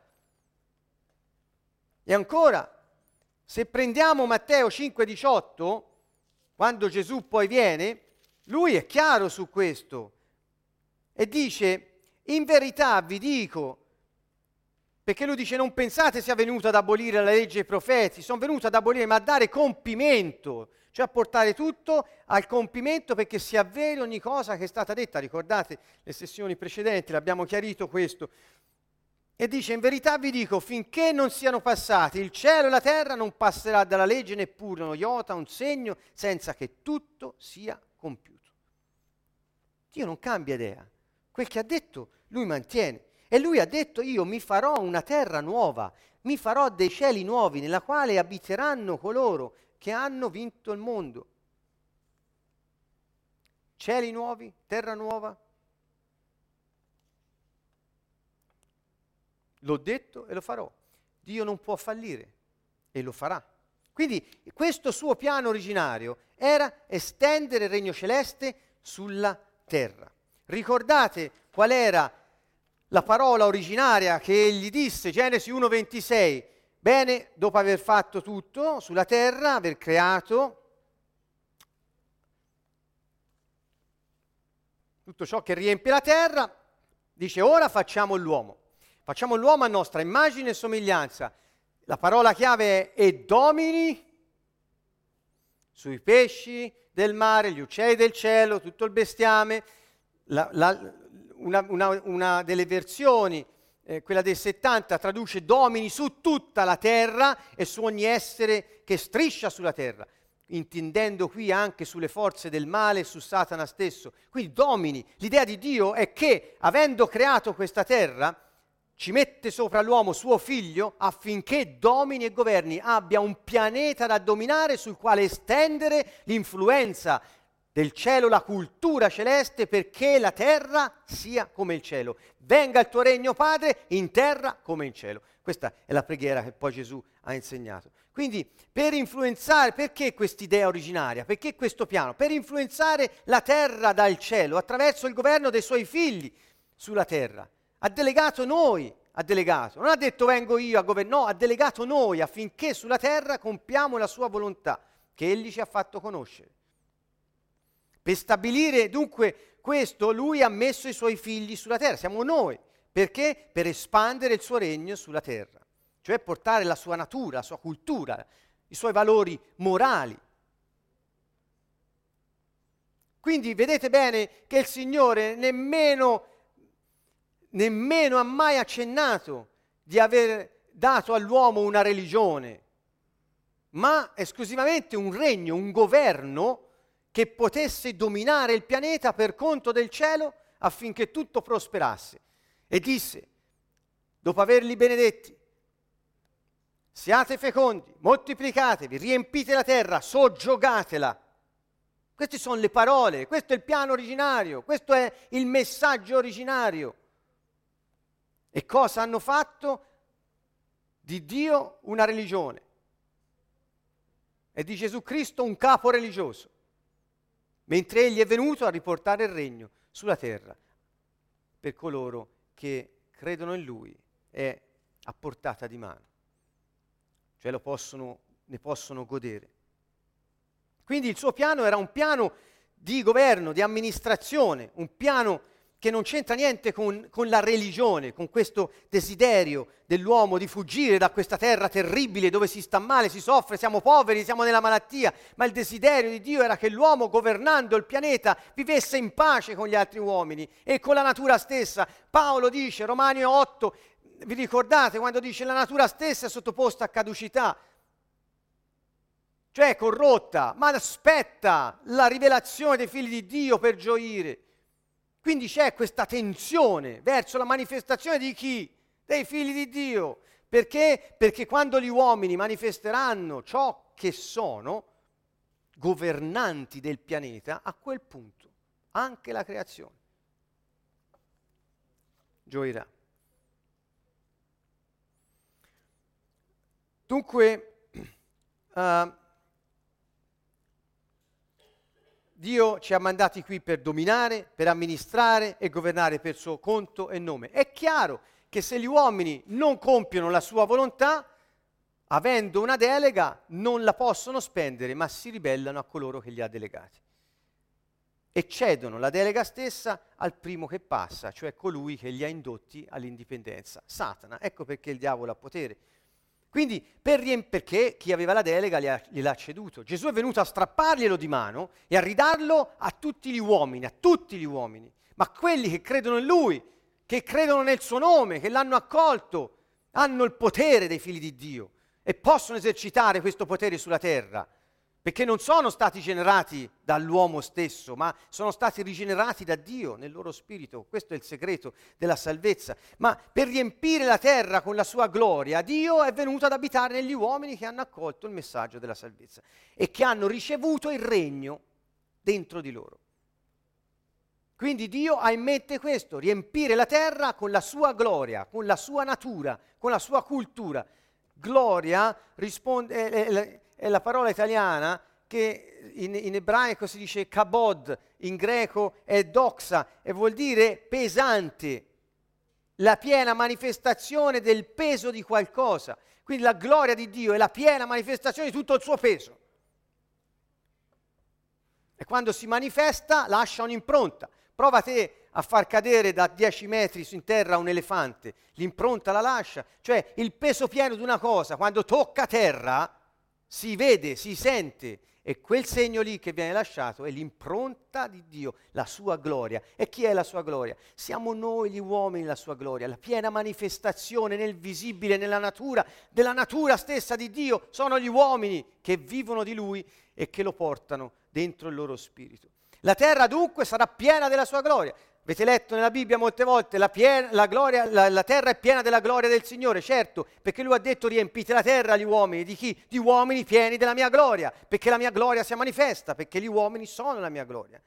E ancora, se prendiamo Matteo 5,18, quando Gesù poi viene, lui è chiaro su questo e dice, in verità vi dico, perché lui dice non pensate sia venuto ad abolire la legge e i profeti, sono venuto ad abolire ma a dare compimento, cioè a portare tutto al compimento perché si avveri ogni cosa che è stata detta. Ricordate le sessioni precedenti, l'abbiamo chiarito questo. E dice, in verità vi dico, finché non siano passati il cielo e la terra, non passerà dalla legge neppure uno iota, un segno, senza che tutto sia compiuto. Dio non cambia idea. Quel che ha detto, lui mantiene. E lui ha detto io mi farò una terra nuova, mi farò dei cieli nuovi nella quale abiteranno coloro che hanno vinto il mondo. Cieli nuovi, terra nuova. L'ho detto e lo farò. Dio non può fallire e lo farà. Quindi questo suo piano originario era estendere il regno celeste sulla terra. Ricordate qual era la parola originaria che egli disse, Genesi 1:26, bene, dopo aver fatto tutto sulla terra, aver creato tutto ciò che riempie la terra, dice ora facciamo l'uomo. Facciamo l'uomo a nostra immagine e somiglianza. La parola chiave è e domini sui pesci del mare, gli uccelli del cielo, tutto il bestiame, la, la, una, una, una delle versioni, eh, quella del 70, traduce domini su tutta la terra e su ogni essere che striscia sulla terra, intendendo qui anche sulle forze del male e su Satana stesso. Quindi domini, l'idea di Dio è che avendo creato questa terra, ci mette sopra l'uomo suo figlio affinché domini e governi, abbia un pianeta da dominare sul quale estendere l'influenza del cielo la cultura celeste perché la terra sia come il cielo. Venga il tuo regno, Padre, in terra come in cielo. Questa è la preghiera che poi Gesù ha insegnato. Quindi per influenzare, perché quest'idea originaria? Perché questo piano? Per influenzare la terra dal cielo attraverso il governo dei suoi figli sulla terra. Ha delegato noi, ha delegato. Non ha detto vengo io a governare, no, ha delegato noi affinché sulla terra compiamo la sua volontà che egli ci ha fatto conoscere. Per stabilire dunque questo, lui ha messo i suoi figli sulla terra, siamo noi. Perché? Per espandere il suo regno sulla terra, cioè portare la sua natura, la sua cultura, i suoi valori morali. Quindi vedete bene che il Signore nemmeno, nemmeno ha mai accennato di aver dato all'uomo una religione, ma esclusivamente un regno, un governo che potesse dominare il pianeta per conto del cielo affinché tutto prosperasse. E disse, dopo averli benedetti, siate fecondi, moltiplicatevi, riempite la terra, soggiogatela. Queste sono le parole, questo è il piano originario, questo è il messaggio originario. E cosa hanno fatto? Di Dio una religione e di Gesù Cristo un capo religioso, mentre egli è venuto a riportare il regno sulla terra per coloro che credono in lui è a portata di mano, cioè possono, ne possono godere. Quindi il suo piano era un piano di governo, di amministrazione, un piano che non c'entra niente con, con, la religione, con questo desiderio dell'uomo di fuggire da questa terra terribile dove si sta male, si soffre, siamo poveri, siamo nella malattia, ma il desiderio di Dio era che l'uomo governando il pianeta vivesse in pace con gli altri uomini e con la natura stessa. Paolo dice, Romani 8, vi ricordate quando dice la natura stessa è sottoposta a caducità? cioè corrotta, ma aspetta la rivelazione dei figli di Dio per gioire. Quindi c'è questa tensione verso la manifestazione di chi? Dei figli di Dio. Perché? Perché quando gli uomini manifesteranno ciò che sono, governanti del pianeta, a quel punto anche la creazione gioirà. Dunque, uh, Dio ci ha mandati qui per dominare, per amministrare e governare per suo conto e nome. È chiaro che se gli uomini non compiono la sua volontà, avendo una delega, non la possono spendere, ma si ribellano a coloro che li ha delegati. E cedono la delega stessa al primo che passa, cioè colui che li ha indotti all'indipendenza, Satana. Ecco perché il diavolo ha potere quindi per riemp- perché chi aveva la delega gliel'ha ceduto. Gesù è venuto a strapparglielo di mano e a ridarlo a tutti gli uomini, a tutti gli uomini. Ma quelli che credono in Lui, che credono nel suo nome, che l'hanno accolto, hanno il potere dei figli di Dio e possono esercitare questo potere sulla terra perché non sono stati generati dall'uomo stesso, ma sono stati rigenerati da Dio nel loro spirito. Questo è il segreto della salvezza. Ma per riempire la terra con la sua gloria, Dio è venuto ad abitare negli uomini che hanno accolto il messaggio della salvezza e che hanno ricevuto il regno dentro di loro. Quindi Dio ha in mente questo, riempire la terra con la sua gloria, con la sua natura, con la sua cultura. Gloria risponde... Eh, eh, è la parola italiana che in, in, ebraico si dice kabod, in greco è doxa e vuol dire pesante, la piena manifestazione del peso di qualcosa. Quindi la gloria di Dio è la piena manifestazione di tutto il suo peso. E quando si manifesta lascia un'impronta. Prova te a far cadere da 10 metri in terra un elefante, l'impronta la lascia, cioè il peso pieno di una cosa, quando tocca terra, si vede, si sente e quel segno lì che viene lasciato è l'impronta di Dio, la sua gloria. E chi è la sua gloria? Siamo noi gli uomini la sua gloria, la piena manifestazione nel visibile, nella natura, della natura stessa di Dio. Sono gli uomini che vivono di Lui e che lo portano dentro il loro spirito. La terra dunque sarà piena della sua gloria. Avete letto nella Bibbia molte volte la, piena, la, gloria, la, la, terra è piena della gloria del Signore, certo, perché Lui ha detto riempite la terra gli uomini, di chi? Di uomini pieni della mia gloria, perché la mia gloria sia manifesta, perché gli uomini sono la mia gloria.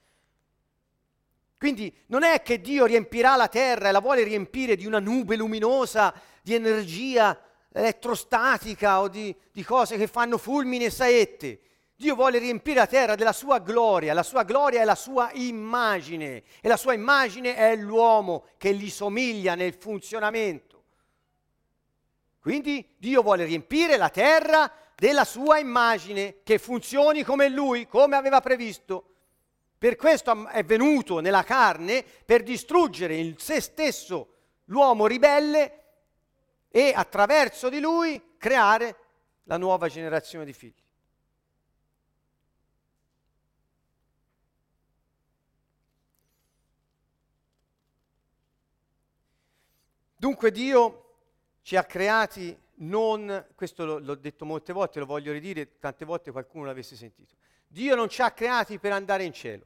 Quindi non è che Dio riempirà la terra e la vuole riempire di una nube luminosa, di energia elettrostatica o di, di cose che fanno fulmini e saette. Dio vuole riempire la terra della sua gloria, la sua gloria è la sua immagine e la sua immagine è l'uomo che gli somiglia nel funzionamento. Quindi Dio vuole riempire la terra della sua immagine che funzioni come lui, come aveva previsto. Per questo è venuto nella carne per distruggere in se stesso l'uomo ribelle e attraverso di lui creare la nuova generazione di figli. Dunque Dio ci ha creati non, questo l'ho, l'ho detto molte volte, lo voglio ridire, tante volte qualcuno l'avesse sentito. Dio non ci ha creati per andare in cielo.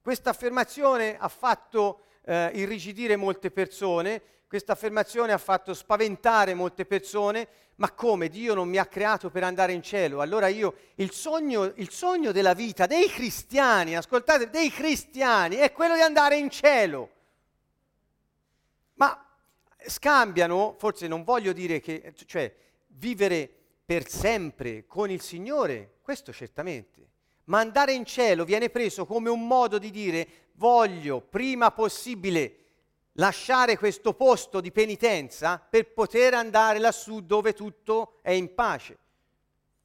Questa affermazione ha fatto eh, irrigidire molte persone, Questa affermazione ha fatto spaventare molte persone, ma come Dio non mi ha creato per andare in cielo? Allora io, il sogno, il sogno della vita dei cristiani, ascoltate, dei cristiani, è quello di andare in cielo. Scambiano, forse non voglio dire che, cioè, vivere per sempre con il Signore, questo certamente, ma andare in cielo viene preso come un modo di dire voglio prima possibile lasciare questo posto di penitenza per poter andare lassù dove tutto è in pace.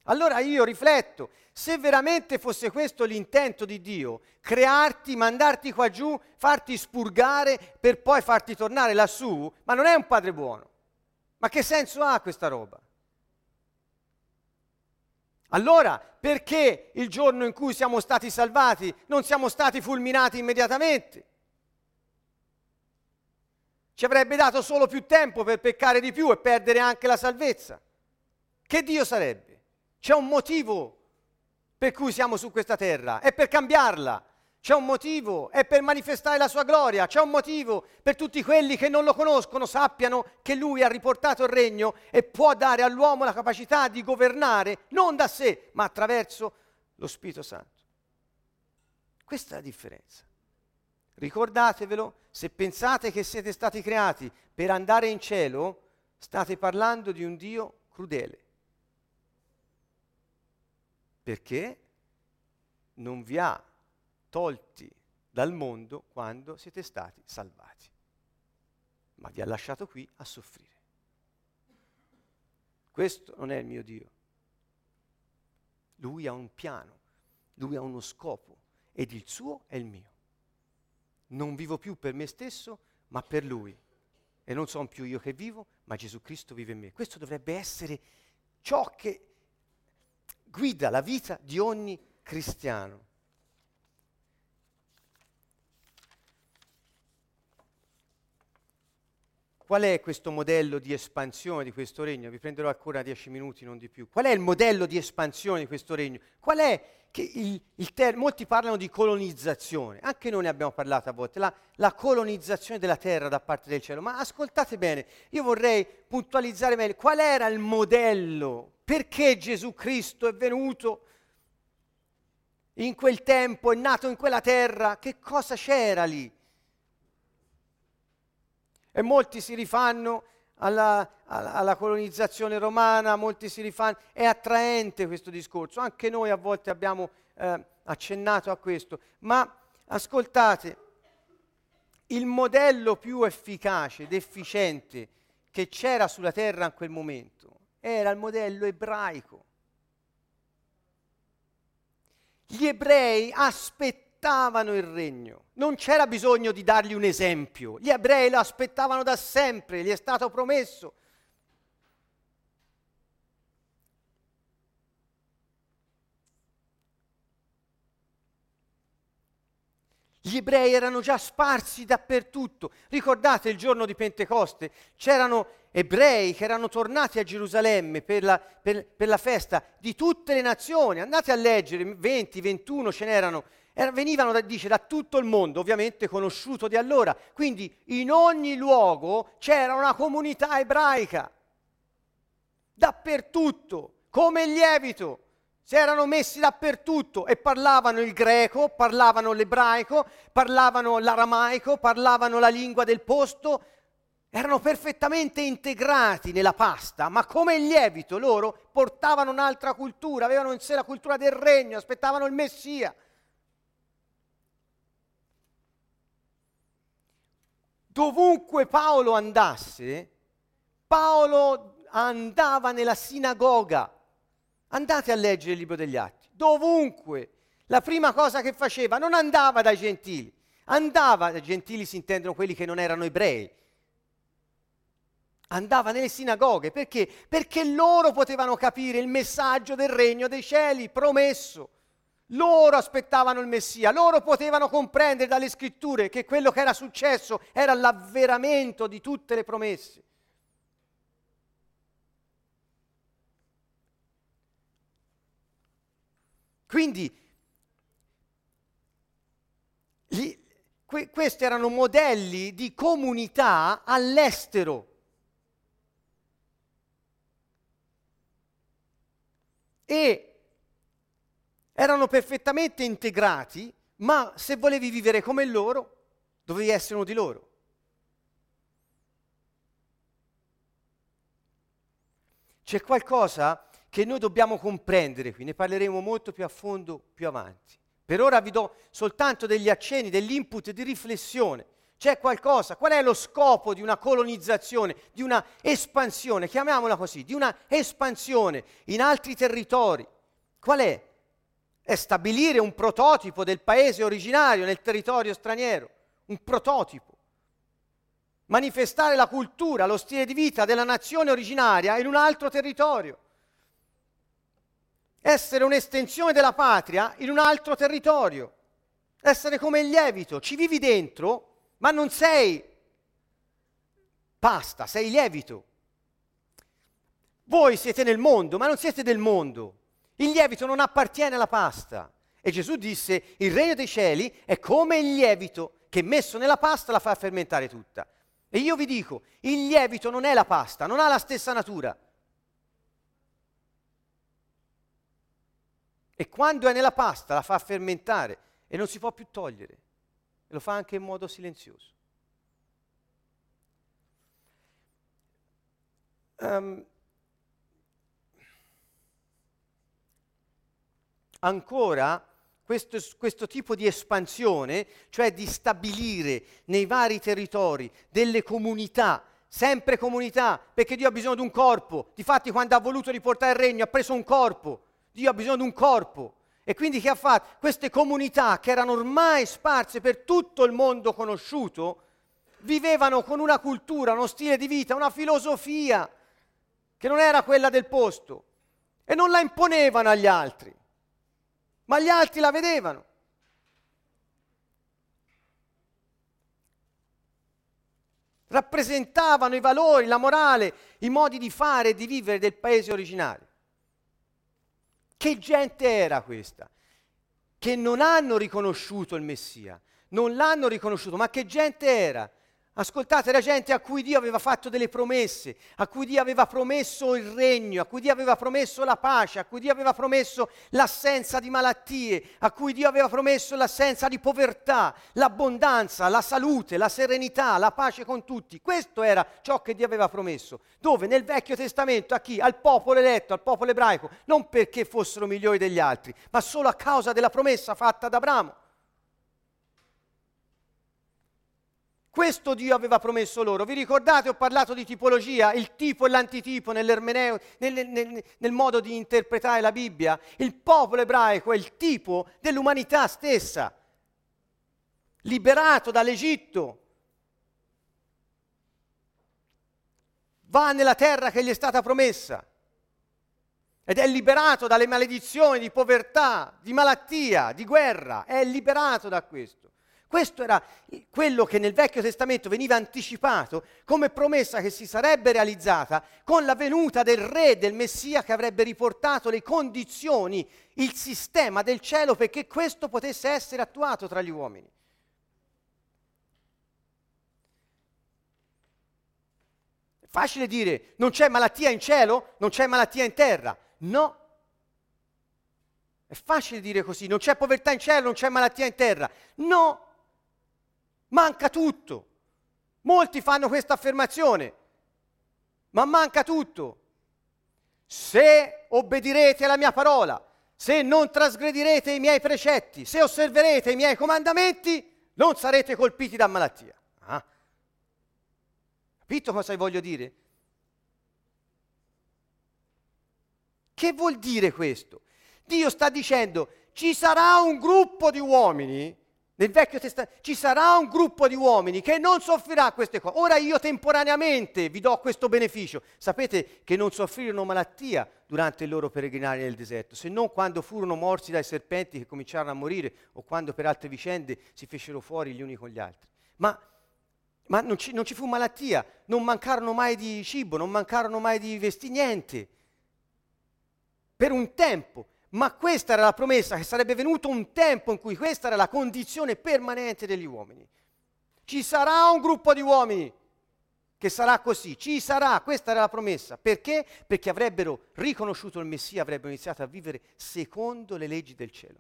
Allora io rifletto, se veramente fosse questo l'intento di Dio, crearti, mandarti qua giù, farti spurgare per poi farti tornare lassù, ma non è un padre buono. Ma che senso ha questa roba? Allora, perché il giorno in cui siamo stati salvati non siamo stati fulminati immediatamente? Ci avrebbe dato solo più tempo per peccare di più e perdere anche la salvezza. Che Dio sarebbe? C'è un motivo per cui siamo su questa terra, è per cambiarla. C'è un motivo, è per manifestare la sua gloria, c'è un motivo per tutti quelli che non lo conoscono sappiano che lui ha riportato il regno e può dare all'uomo la capacità di governare non da sé, ma attraverso lo Spirito Santo. Questa è la differenza. Ricordatevelo, se pensate che siete stati creati per andare in cielo, state parlando di un Dio crudele. Perché non vi ha tolti dal mondo quando siete stati salvati, ma vi ha lasciato qui a soffrire. Questo non è il mio Dio. Lui ha un piano, lui ha uno scopo ed il suo è il mio non vivo più per me stesso, ma per Lui. E non sono più io che vivo, ma Gesù Cristo vive in me. Questo dovrebbe essere ciò che guida la vita di ogni cristiano. Qual è questo modello di espansione di questo regno? Vi prenderò ancora dieci minuti, non di più. Qual è il modello di espansione di questo regno? Qual è il, il ter- molti parlano di colonizzazione, anche noi ne abbiamo parlato a volte, la, la, colonizzazione della terra da parte del cielo. Ma ascoltate bene, io vorrei puntualizzare meglio qual era il modello, perché Gesù Cristo è venuto in quel tempo, è nato in quella terra, che cosa c'era lì? E molti si rifanno alla, alla, colonizzazione romana, molti si rifanno, è attraente questo discorso, anche noi a volte abbiamo eh, accennato a questo, ma ascoltate, il modello più efficace ed efficiente che c'era sulla terra in quel momento era il modello ebraico. Gli ebrei aspettavano aspettavano il regno. Non c'era bisogno di dargli un esempio. Gli ebrei lo aspettavano da sempre, gli è stato promesso. Gli ebrei erano già sparsi dappertutto. Ricordate il giorno di Pentecoste? C'erano ebrei che erano tornati a Gerusalemme per la, per, per la festa di tutte le nazioni. Andate a leggere, 20, 21 ce n'erano era, venivano, da, dice, da tutto il mondo, ovviamente conosciuto di allora. Quindi in ogni luogo c'era una comunità ebraica, dappertutto, come il lievito. Si erano messi dappertutto e parlavano il greco, parlavano l'ebraico, parlavano l'aramaico, parlavano la lingua del posto, erano perfettamente integrati nella pasta, ma come il lievito loro portavano un'altra cultura, avevano in sé la cultura del regno, aspettavano il Messia. Dovunque Paolo andasse, Paolo andava nella sinagoga. Andate a leggere il libro degli Atti. Dovunque. La prima cosa che faceva non andava dai gentili, andava, dai gentili si intendono quelli che non erano ebrei, andava nelle sinagoghe perché? Perché loro potevano capire il messaggio del regno dei cieli promesso. Loro aspettavano il Messia, loro potevano comprendere dalle scritture che quello che era successo era l'avveramento di tutte le promesse. Quindi gli, que- questi erano modelli di comunità all'estero. E erano perfettamente integrati, ma se volevi vivere come loro, dovevi essere uno di loro. C'è qualcosa che noi dobbiamo comprendere qui, ne parleremo molto più a fondo più avanti. Per ora vi do soltanto degli accenni, degli input di riflessione. C'è qualcosa, qual è lo scopo di una colonizzazione, di una espansione, chiamiamola così, di una espansione in altri territori? Qual è? È stabilire un prototipo del paese originario nel territorio straniero, un prototipo. Manifestare la cultura, lo stile di vita della nazione originaria in un altro territorio essere un'estensione della patria in un altro territorio, essere come il lievito, ci vivi dentro, ma non sei pasta, sei lievito. Voi siete nel mondo, ma non siete del mondo. Il lievito non appartiene alla pasta. E Gesù disse, il regno dei cieli è come il lievito che messo nella pasta la fa fermentare tutta. E io vi dico, il lievito non è la pasta, non ha la stessa natura. E quando è nella pasta la fa fermentare e non si può più togliere. E lo fa anche in modo silenzioso. Um, ancora, questo, questo, tipo di espansione, cioè di stabilire nei vari territori delle comunità, sempre comunità, perché Dio ha bisogno di un corpo. Difatti quando ha voluto riportare il regno ha preso un corpo Dio ha bisogno di un corpo. E quindi che ha fatto? Queste comunità che erano ormai sparse per tutto il mondo conosciuto, vivevano con una cultura, uno stile di vita, una filosofia che non era quella del posto e non la imponevano agli altri, ma gli altri la vedevano. Rappresentavano i valori, la morale, i modi di fare e di vivere del paese originario. Che gente era questa? Che non hanno riconosciuto il Messia, non l'hanno riconosciuto, ma che gente era? Ascoltate, era gente a cui Dio aveva fatto delle promesse, a cui Dio aveva promesso il regno, a cui Dio aveva promesso la pace, a cui Dio aveva promesso l'assenza di malattie, a cui Dio aveva promesso l'assenza di povertà, l'abbondanza, la salute, la serenità, la pace con tutti. Questo era ciò che Dio aveva promesso. Dove? Nel Vecchio Testamento, a chi? Al popolo eletto, al popolo ebraico, non perché fossero migliori degli altri, ma solo a causa della promessa fatta ad Abramo. Questo Dio aveva promesso loro. Vi ricordate? Ho parlato di tipologia, il tipo e l'antitipo nel, nel, nel, modo di interpretare la Bibbia. Il popolo ebraico è il tipo dell'umanità stessa, liberato dall'Egitto. Va nella terra che gli è stata promessa ed è liberato dalle maledizioni di povertà, di malattia, di guerra, è liberato da questo. Questo era quello che nel Vecchio Testamento veniva anticipato come promessa che si sarebbe realizzata con la venuta del re, del Messia che avrebbe riportato le condizioni, il sistema del cielo perché questo potesse essere attuato tra gli uomini. È facile dire non c'è malattia in cielo, non c'è malattia in terra. No. È facile dire così, non c'è povertà in cielo, non c'è malattia in terra. No, Manca tutto. Molti fanno questa affermazione, ma manca tutto. Se obbedirete alla mia parola, se non trasgredirete i miei precetti, se osserverete i miei comandamenti, non sarete colpiti da malattia. Ah. Capito cosa voglio dire? Che vuol dire questo? Dio sta dicendo ci sarà un gruppo di uomini nel Vecchio Testamento ci sarà un gruppo di uomini che non soffrirà queste cose. Ora io temporaneamente vi do questo beneficio. Sapete che non soffrirono malattia durante il loro peregrinare nel deserto, se non quando furono morsi dai serpenti che cominciarono a morire o quando per altre vicende si fecero fuori gli uni con gli altri. Ma, ma non, ci, non ci fu malattia, non mancarono mai di cibo, non mancarono mai di vesti, niente. Per un tempo. Ma questa era la promessa, che sarebbe venuto un tempo in cui questa era la condizione permanente degli uomini. Ci sarà un gruppo di uomini che sarà così, ci sarà, questa era la promessa. Perché? Perché avrebbero riconosciuto il Messia, avrebbero iniziato a vivere secondo le leggi del cielo.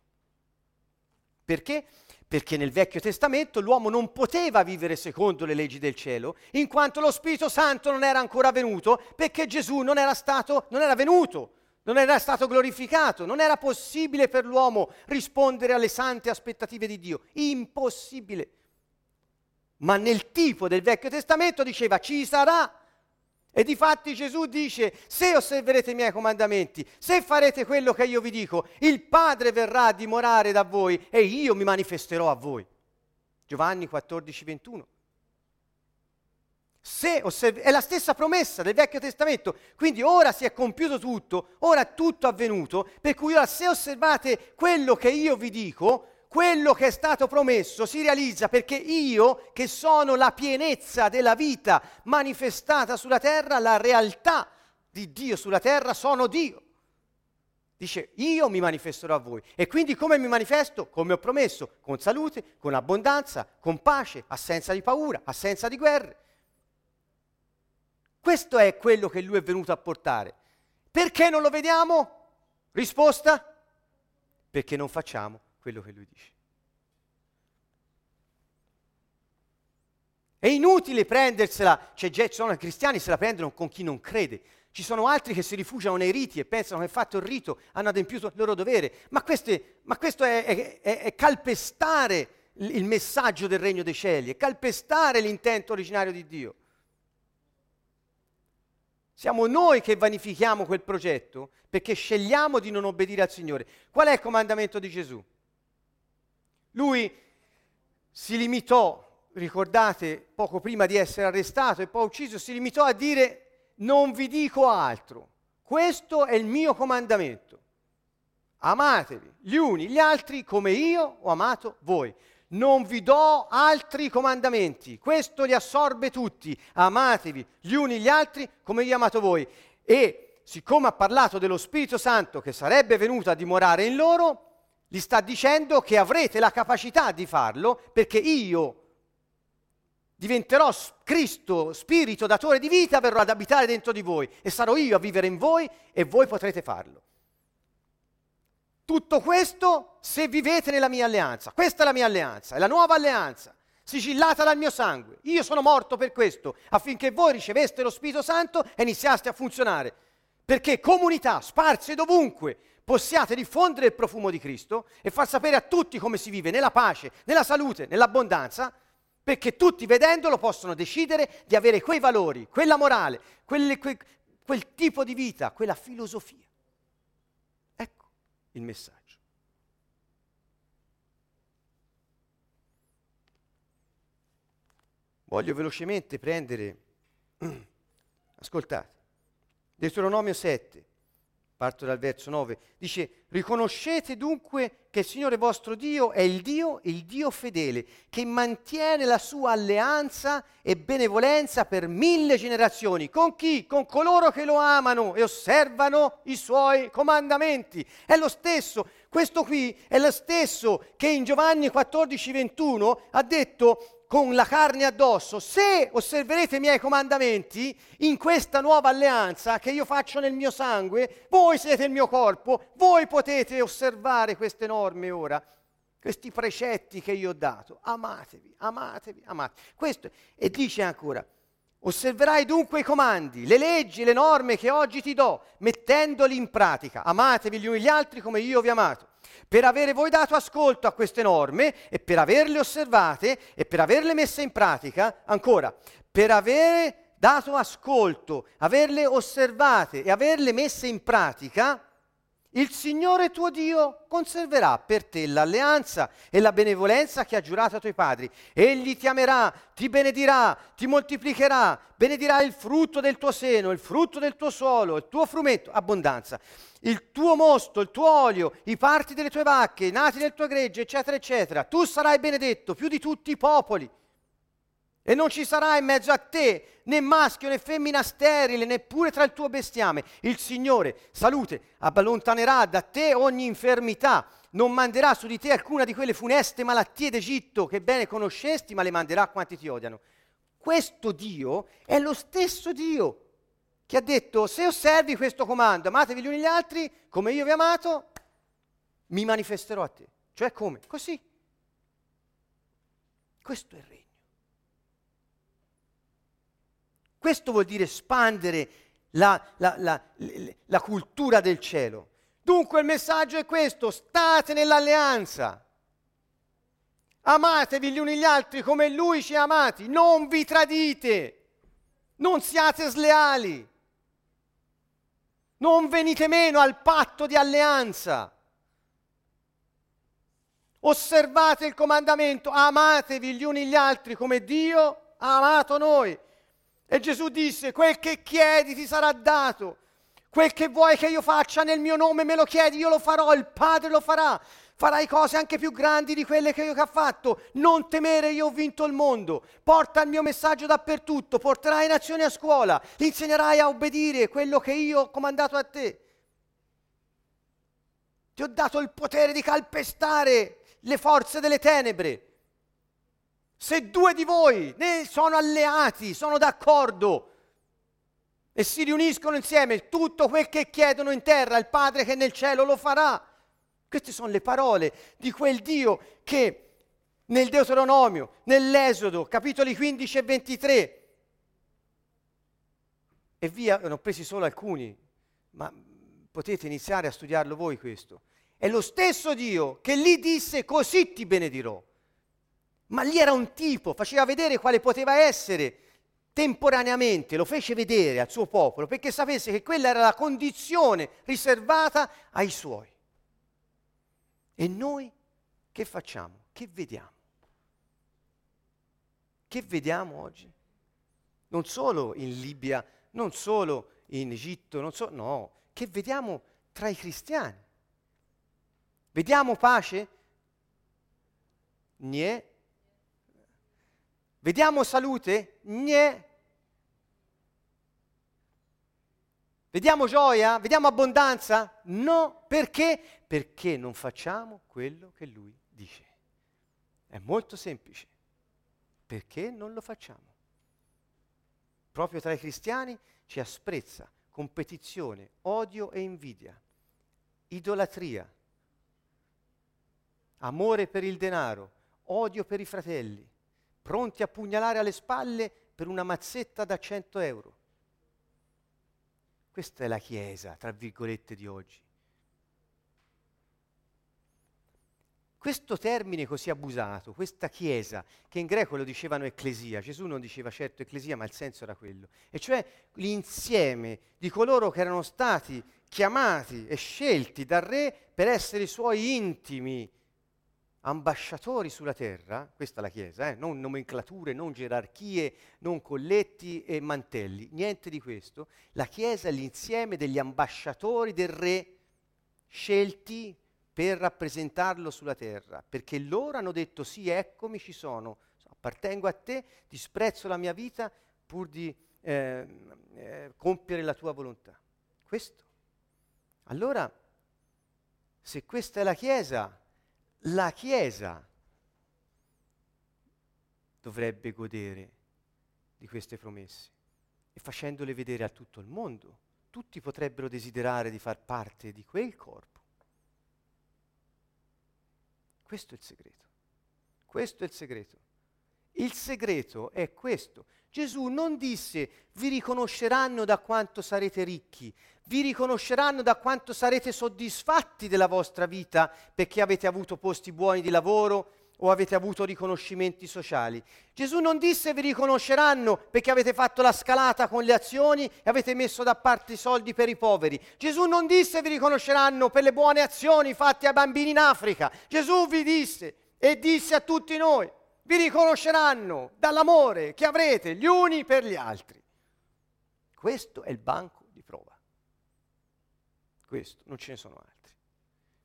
Perché? Perché nel Vecchio Testamento l'uomo non poteva vivere secondo le leggi del cielo, in quanto lo Spirito Santo non era ancora venuto, perché Gesù non era, stato, non era venuto, non era stato glorificato, non era possibile per l'uomo rispondere alle sante aspettative di Dio. Impossibile. Ma nel tipo del Vecchio Testamento diceva ci sarà e difatti Gesù dice, se osserverete i miei comandamenti, se farete quello che io vi dico, il Padre verrà a dimorare da voi e io mi manifesterò a voi. Giovanni 14, 21. Se osserv- è la stessa promessa del Vecchio Testamento, quindi ora si è compiuto tutto, ora è tutto avvenuto, per cui ora se osservate quello che io vi dico, quello che è stato promesso si realizza perché io, che sono la pienezza della vita manifestata sulla terra, la realtà di Dio sulla terra, sono Dio. Dice, io mi manifesterò a voi. E quindi come mi manifesto? Come ho promesso, con salute, con abbondanza, con pace, assenza di paura, assenza di guerre. Questo è quello che lui è venuto a portare. Perché non lo vediamo? Risposta? Perché non facciamo quello che lui dice. È inutile prendersela, cioè ci sono cristiani se la prendono con chi non crede. Ci sono altri che si rifugiano nei riti e pensano che fatto il rito hanno adempiuto il loro dovere, ma, queste, ma questo è, è, è, è, calpestare il messaggio del regno dei cieli, è calpestare l'intento originario di Dio. Siamo noi che vanifichiamo quel progetto perché scegliamo di non obbedire al Signore. Qual è il comandamento di Gesù? Lui si limitò, ricordate, poco prima di essere arrestato e poi ucciso, si limitò a dire non vi dico altro, questo è il mio comandamento. Amatevi gli uni gli altri come io ho amato voi. Non vi do altri comandamenti, questo li assorbe tutti. Amatevi gli uni gli altri come ho amato voi. E siccome ha parlato dello Spirito Santo che sarebbe venuto a dimorare in loro, gli sta dicendo che avrete la capacità di farlo perché io diventerò Cristo, Spirito, datore di vita, verrò ad abitare dentro di voi e sarò io a vivere in voi e voi potrete farlo. Tutto questo se vivete nella mia alleanza. Questa è la mia alleanza, è la nuova alleanza, sigillata dal mio sangue. Io sono morto per questo, affinché voi riceveste lo Spirito Santo e iniziaste a funzionare. Perché comunità sparse dovunque, possiate diffondere il profumo di Cristo e far sapere a tutti come si vive nella pace, nella salute, nell'abbondanza, perché tutti vedendolo possono decidere di avere quei valori, quella morale, quelle, que, quel tipo di vita, quella filosofia. Il messaggio. Voglio velocemente prendere, ascoltate, Deuteronomio 7, parto dal verso 9, dice, riconoscete dunque che il Signore vostro Dio è il Dio, il Dio fedele, che mantiene la sua alleanza e benevolenza per mille generazioni. Con chi? Con coloro che lo amano e osservano i suoi comandamenti. È lo stesso, questo qui è lo stesso che in Giovanni 14, 21 ha detto con la carne addosso, se osserverete i miei comandamenti in questa nuova alleanza che io faccio nel mio sangue, voi siete il mio corpo, voi potete osservare queste norme ora, questi precetti che io ho dato. Amatevi, amatevi, amatevi. Questo, e dice ancora, osserverai dunque i comandi, le leggi, le norme che oggi ti do, mettendoli in pratica. Amatevi gli uni gli altri come io vi ho amato per avere voi dato ascolto a queste norme e per averle osservate e per averle messe in pratica, ancora, per avere dato ascolto, averle osservate e averle messe in pratica, il Signore tuo Dio conserverà per te l'alleanza e la benevolenza che ha giurato ai tuoi padri. Egli ti amerà, ti benedirà, ti moltiplicherà, benedirà il frutto del tuo seno, il frutto del tuo suolo, il tuo frumento, abbondanza il tuo mosto, il tuo olio, i parti delle tue vacche, i nati del tuo gregge, eccetera, eccetera. Tu sarai benedetto più di tutti i popoli. E non ci sarà in mezzo a te né maschio né femmina sterile, neppure tra il tuo bestiame. Il Signore, salute, allontanerà da te ogni infermità non manderà su di te alcuna di quelle funeste malattie d'Egitto che bene conoscesti, ma le manderà a quanti ti odiano. Questo Dio è lo stesso Dio che ha detto, se osservi questo comando, amatevi gli uni gli altri, come io vi ho amato, mi manifesterò a te. Cioè come? Così. Questo è il regno. Questo vuol dire espandere la, la, la, la cultura del cielo. Dunque il messaggio è questo, state nell'alleanza. Amatevi gli uni gli altri come lui ci ha amati, non vi tradite, non siate sleali, non venite meno al patto di alleanza. Osservate il comandamento, amatevi gli uni gli altri come Dio ha amato noi. E Gesù disse, quel che chiedi ti sarà dato, quel che vuoi che io faccia nel mio nome me lo chiedi, io lo farò, il Padre lo farà. Farai cose anche più grandi di quelle che io ho fatto. Non temere, io ho vinto il mondo. Porta il mio messaggio dappertutto, porterai nazioni a scuola, insegnerai a obbedire quello che io ho comandato a te. Ti ho dato il potere di calpestare le forze delle tenebre. Se due di voi ne sono alleati, sono d'accordo e si riuniscono insieme, tutto quel che chiedono in terra, il Padre che è nel cielo lo farà. Queste sono le parole di quel Dio che nel Deuteronomio, nell'Esodo, capitoli 15 e 23, e via, ne ho presi solo alcuni, ma potete iniziare a studiarlo voi questo. È lo stesso Dio che lì disse così ti benedirò. Ma lì era un tipo, faceva vedere quale poteva essere temporaneamente, lo fece vedere al suo popolo perché sapesse che quella era la condizione riservata ai suoi. E noi che facciamo? Che vediamo? Che vediamo oggi? Non solo in Libia, non solo in Egitto, non so, no, che vediamo tra i cristiani. Vediamo pace? Niente. Vediamo salute? Gne. Vediamo gioia? Vediamo abbondanza? No. Perché? Perché non facciamo quello che lui dice. È molto semplice. Perché non lo facciamo? Proprio tra i cristiani c'è asprezza, competizione, odio e invidia, idolatria, amore per il denaro, odio per i fratelli pronti a pugnalare alle spalle per una mazzetta da 100 euro. Questa è la Chiesa, tra virgolette, di oggi. Questo termine così abusato, questa Chiesa, che in greco lo dicevano ecclesia, Gesù non diceva certo ecclesia, ma il senso era quello, e cioè l'insieme di coloro che erano stati chiamati e scelti dal Re per essere i suoi intimi ambasciatori sulla terra, questa è la Chiesa, eh? non nomenclature, non gerarchie, non colletti e mantelli, niente di questo. La Chiesa è l'insieme degli ambasciatori del Re scelti per rappresentarlo sulla terra, perché loro hanno detto sì, eccomi, ci sono, appartengo a te, disprezzo la mia vita pur di eh, eh, compiere la tua volontà. Questo. Allora, se questa è la Chiesa, la Chiesa dovrebbe godere di queste promesse e facendole vedere a tutto il mondo. Tutti potrebbero desiderare di far parte di quel corpo. Questo è il segreto. Questo è il segreto. Il segreto è questo. Gesù non disse vi riconosceranno da quanto sarete ricchi, vi riconosceranno da quanto sarete soddisfatti della vostra vita perché avete avuto posti buoni di lavoro o avete avuto riconoscimenti sociali. Gesù non disse vi riconosceranno perché avete fatto la scalata con le azioni e avete messo da parte i soldi per i poveri. Gesù non disse vi riconosceranno per le buone azioni fatte ai bambini in Africa. Gesù vi disse e disse a tutti noi vi riconosceranno dall'amore che avrete gli uni per gli altri. Questo è il banco di prova. Questo, non ce ne sono altri.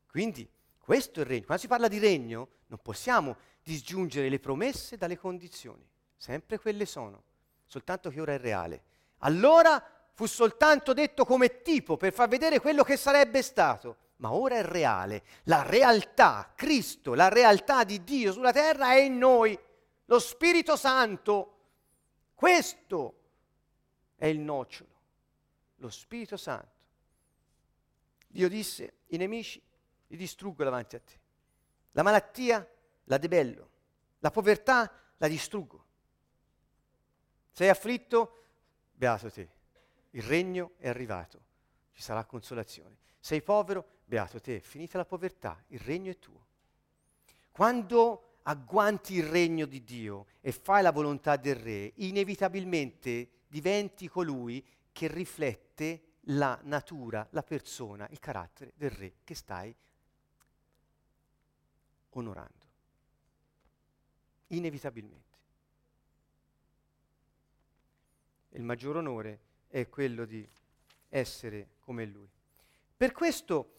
Quindi questo è il regno. Quando si parla di regno non possiamo disgiungere le promesse dalle condizioni, sempre quelle sono, soltanto che ora è reale. Allora fu soltanto detto come tipo per far vedere quello che sarebbe stato, ma ora è reale. La realtà, Cristo, la realtà di Dio sulla terra è in noi, lo Spirito Santo. Questo è il nocciolo, lo Spirito Santo. Dio disse, i nemici li distruggo davanti a te. La malattia la debello, la povertà la distruggo. Sei afflitto? Beato te, il regno è arrivato, ci sarà consolazione. Sei povero? Beato te, finita la povertà, il regno è tuo. Quando agguanti il regno di Dio e fai la volontà del Re, inevitabilmente diventi colui che riflette la natura, la persona, il carattere del Re che stai onorando. Inevitabilmente. Il maggior onore è quello di essere come Lui. Per questo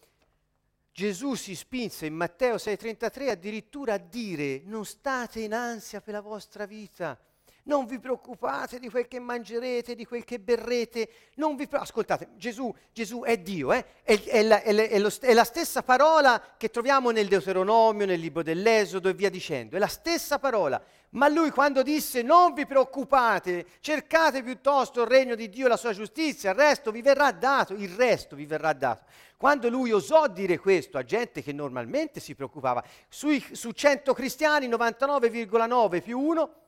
Gesù si spinse in Matteo 6:33 addirittura a dire non state in ansia per la vostra vita, non vi preoccupate di quel che mangerete, di quel che berrete, pre- Ascoltate, Gesù, Gesù è Dio, eh? è, è, la, è, lo, è, la, stessa parola che troviamo nel Deuteronomio, nel libro dell'Esodo e via dicendo, è la stessa parola. Ma lui quando disse non vi preoccupate, cercate piuttosto il regno di Dio e la sua giustizia, il resto vi verrà dato, il resto vi verrà dato. Quando lui osò dire questo a gente che normalmente si preoccupava, sui, su 100 cristiani 99,9 più 1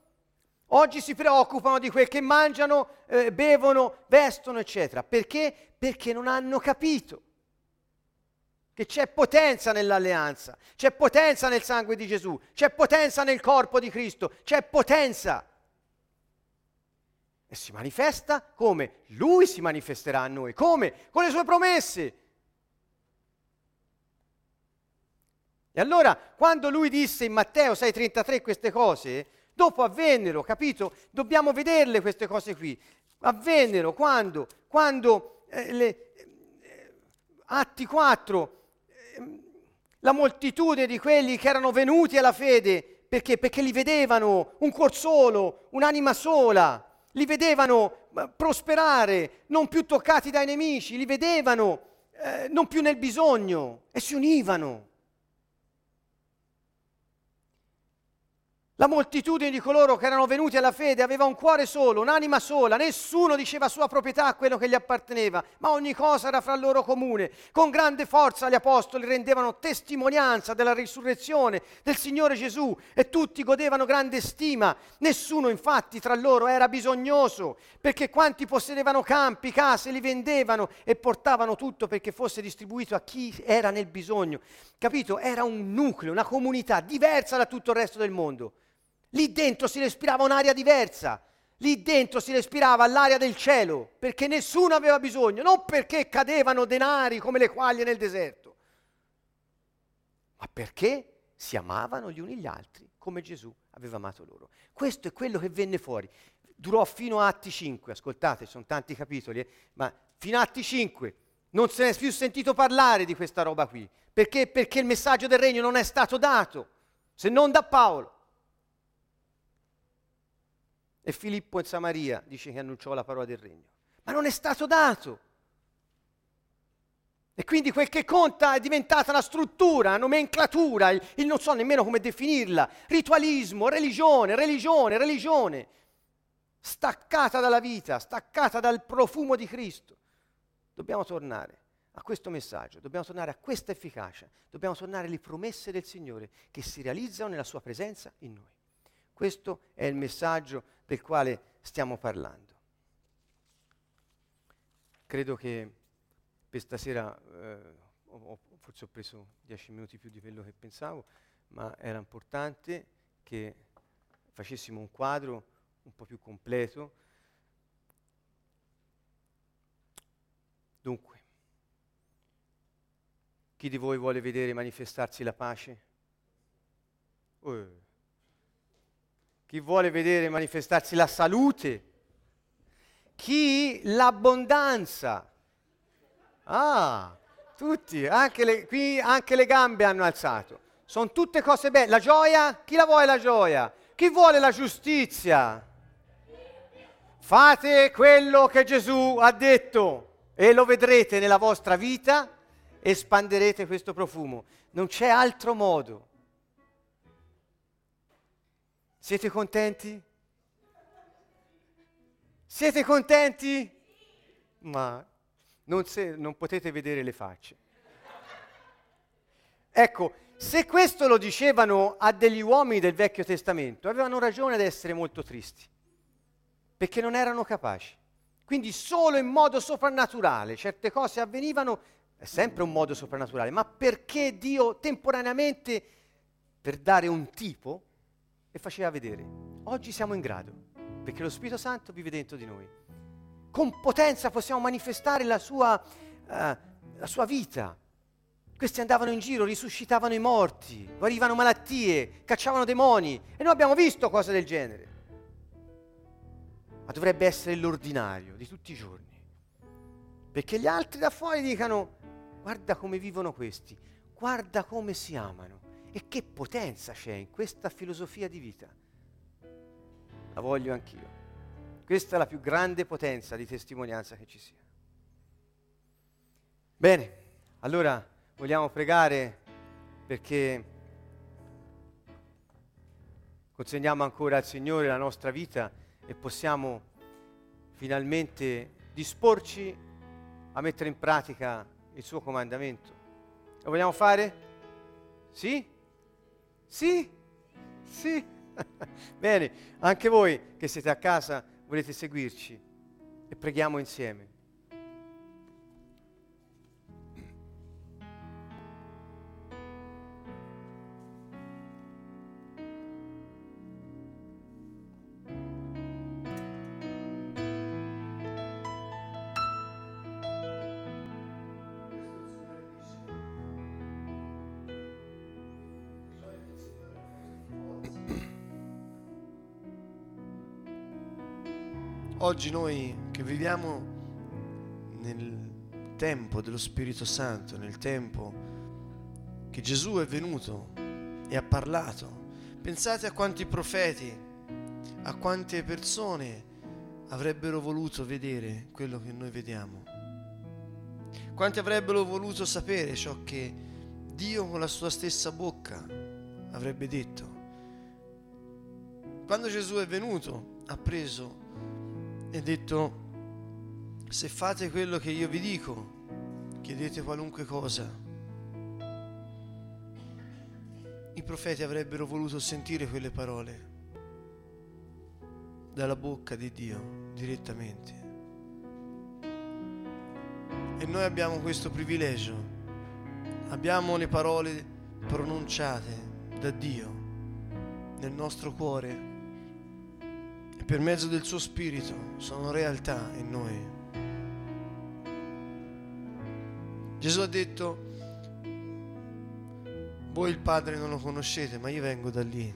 Oggi si preoccupano di quel che mangiano, eh, bevono, vestono, eccetera. Perché? Perché non hanno capito che c'è potenza nell'alleanza, c'è potenza nel sangue di Gesù, c'è potenza nel corpo di Cristo, c'è potenza. E si manifesta come? Lui si manifesterà a noi. Come? Con le sue promesse. E allora, quando lui disse in Matteo 6:33 queste cose, Dopo avvennero, capito? Dobbiamo vederle queste cose qui. Avvennero quando, quando eh, le, eh, Atti 4, eh, la moltitudine di quelli che erano venuti alla fede, perché? Perché li vedevano un cuor solo, un'anima sola, li vedevano eh, prosperare, non più toccati dai nemici, li vedevano eh, non più nel bisogno e si univano. La moltitudine di coloro che erano venuti alla fede aveva un cuore solo, un'anima sola, nessuno diceva sua proprietà a quello che gli apparteneva, ma ogni cosa era fra loro comune. Con grande forza gli apostoli rendevano testimonianza della risurrezione del Signore Gesù e tutti godevano grande stima. Nessuno infatti tra loro era bisognoso, perché quanti possedevano campi, case, li vendevano e portavano tutto perché fosse distribuito a chi era nel bisogno. Capito? Era un nucleo, una comunità diversa da tutto il resto del mondo. Lì dentro si respirava un'aria diversa. Lì dentro si respirava l'aria del cielo, perché nessuno aveva bisogno, non perché cadevano denari come le quaglie nel deserto, ma perché si amavano gli uni gli altri come Gesù aveva amato loro. Questo è quello che venne fuori. Durò fino a Atti 5, ascoltate, sono tanti capitoli, eh, ma fino a Atti 5 non se ne è più sentito parlare di questa roba qui. Perché? Perché il messaggio del regno non è stato dato, se non da Paolo. E Filippo in Samaria dice che annunciò la parola del regno. Ma non è stato dato. E quindi quel che conta è diventata una struttura, una nomenclatura, il, il non so nemmeno come definirla, ritualismo, religione, religione, religione, staccata dalla vita, staccata dal profumo di Cristo. Dobbiamo tornare a questo messaggio, dobbiamo tornare a questa efficacia, dobbiamo tornare alle promesse del Signore che si realizzano nella sua presenza in noi. Questo è il messaggio del quale stiamo parlando. Credo che per stasera, eh, ho, forse ho preso dieci minuti più di quello che pensavo, ma era importante che facessimo un quadro un po' più completo. Dunque, chi di voi vuole vedere manifestarsi la pace? Uh. Chi vuole vedere manifestarsi la salute? Chi l'abbondanza? Ah, tutti, anche le, qui anche le gambe hanno alzato. Sono tutte cose belle. La gioia? Chi la vuole la gioia? Chi vuole la giustizia? Fate quello che Gesù ha detto e lo vedrete nella vostra vita espanderete questo profumo. Non c'è altro modo. Siete contenti? Siete contenti? Ma non, se, non potete vedere le facce. Ecco, se questo lo dicevano a degli uomini del Vecchio Testamento, avevano ragione ad essere molto tristi, perché non erano capaci. Quindi solo in modo soprannaturale certe cose avvenivano, è sempre un modo soprannaturale, ma perché Dio temporaneamente, per dare un tipo, e faceva vedere. Oggi siamo in grado, perché lo Spirito Santo vive dentro di noi. Con potenza possiamo manifestare la sua, uh, la sua vita, questi andavano in giro, risuscitavano i morti, guarivano malattie, cacciavano demoni e noi abbiamo visto cose del genere. Ma dovrebbe essere l'ordinario di tutti i giorni. Perché gli altri da fuori dicano, guarda come vivono questi, guarda come si amano e che potenza c'è in questa filosofia di vita. La voglio anch'io. Questa è la più grande potenza di testimonianza che ci sia. Bene, allora vogliamo pregare perché consegniamo ancora al Signore la nostra vita e possiamo finalmente disporci a mettere in pratica il suo comandamento. Lo vogliamo fare? Sì? Sì? Sì? Bene, anche voi che siete a casa volete seguirci e preghiamo insieme. Oggi noi che viviamo nel tempo dello Spirito Santo, nel tempo che Gesù è venuto e ha parlato, pensate a quanti profeti, a quante persone avrebbero voluto vedere quello che noi vediamo. Quanti avrebbero voluto sapere ciò che Dio con la sua stessa bocca avrebbe detto. Quando Gesù è venuto ha preso e detto, se fate quello che io vi dico, chiedete qualunque cosa. I profeti avrebbero voluto sentire quelle parole dalla bocca di Dio direttamente. E noi abbiamo questo privilegio, abbiamo le parole pronunciate da Dio nel nostro cuore per mezzo del suo spirito sono realtà in noi. Gesù ha detto, voi il Padre non lo conoscete, ma io vengo da lì.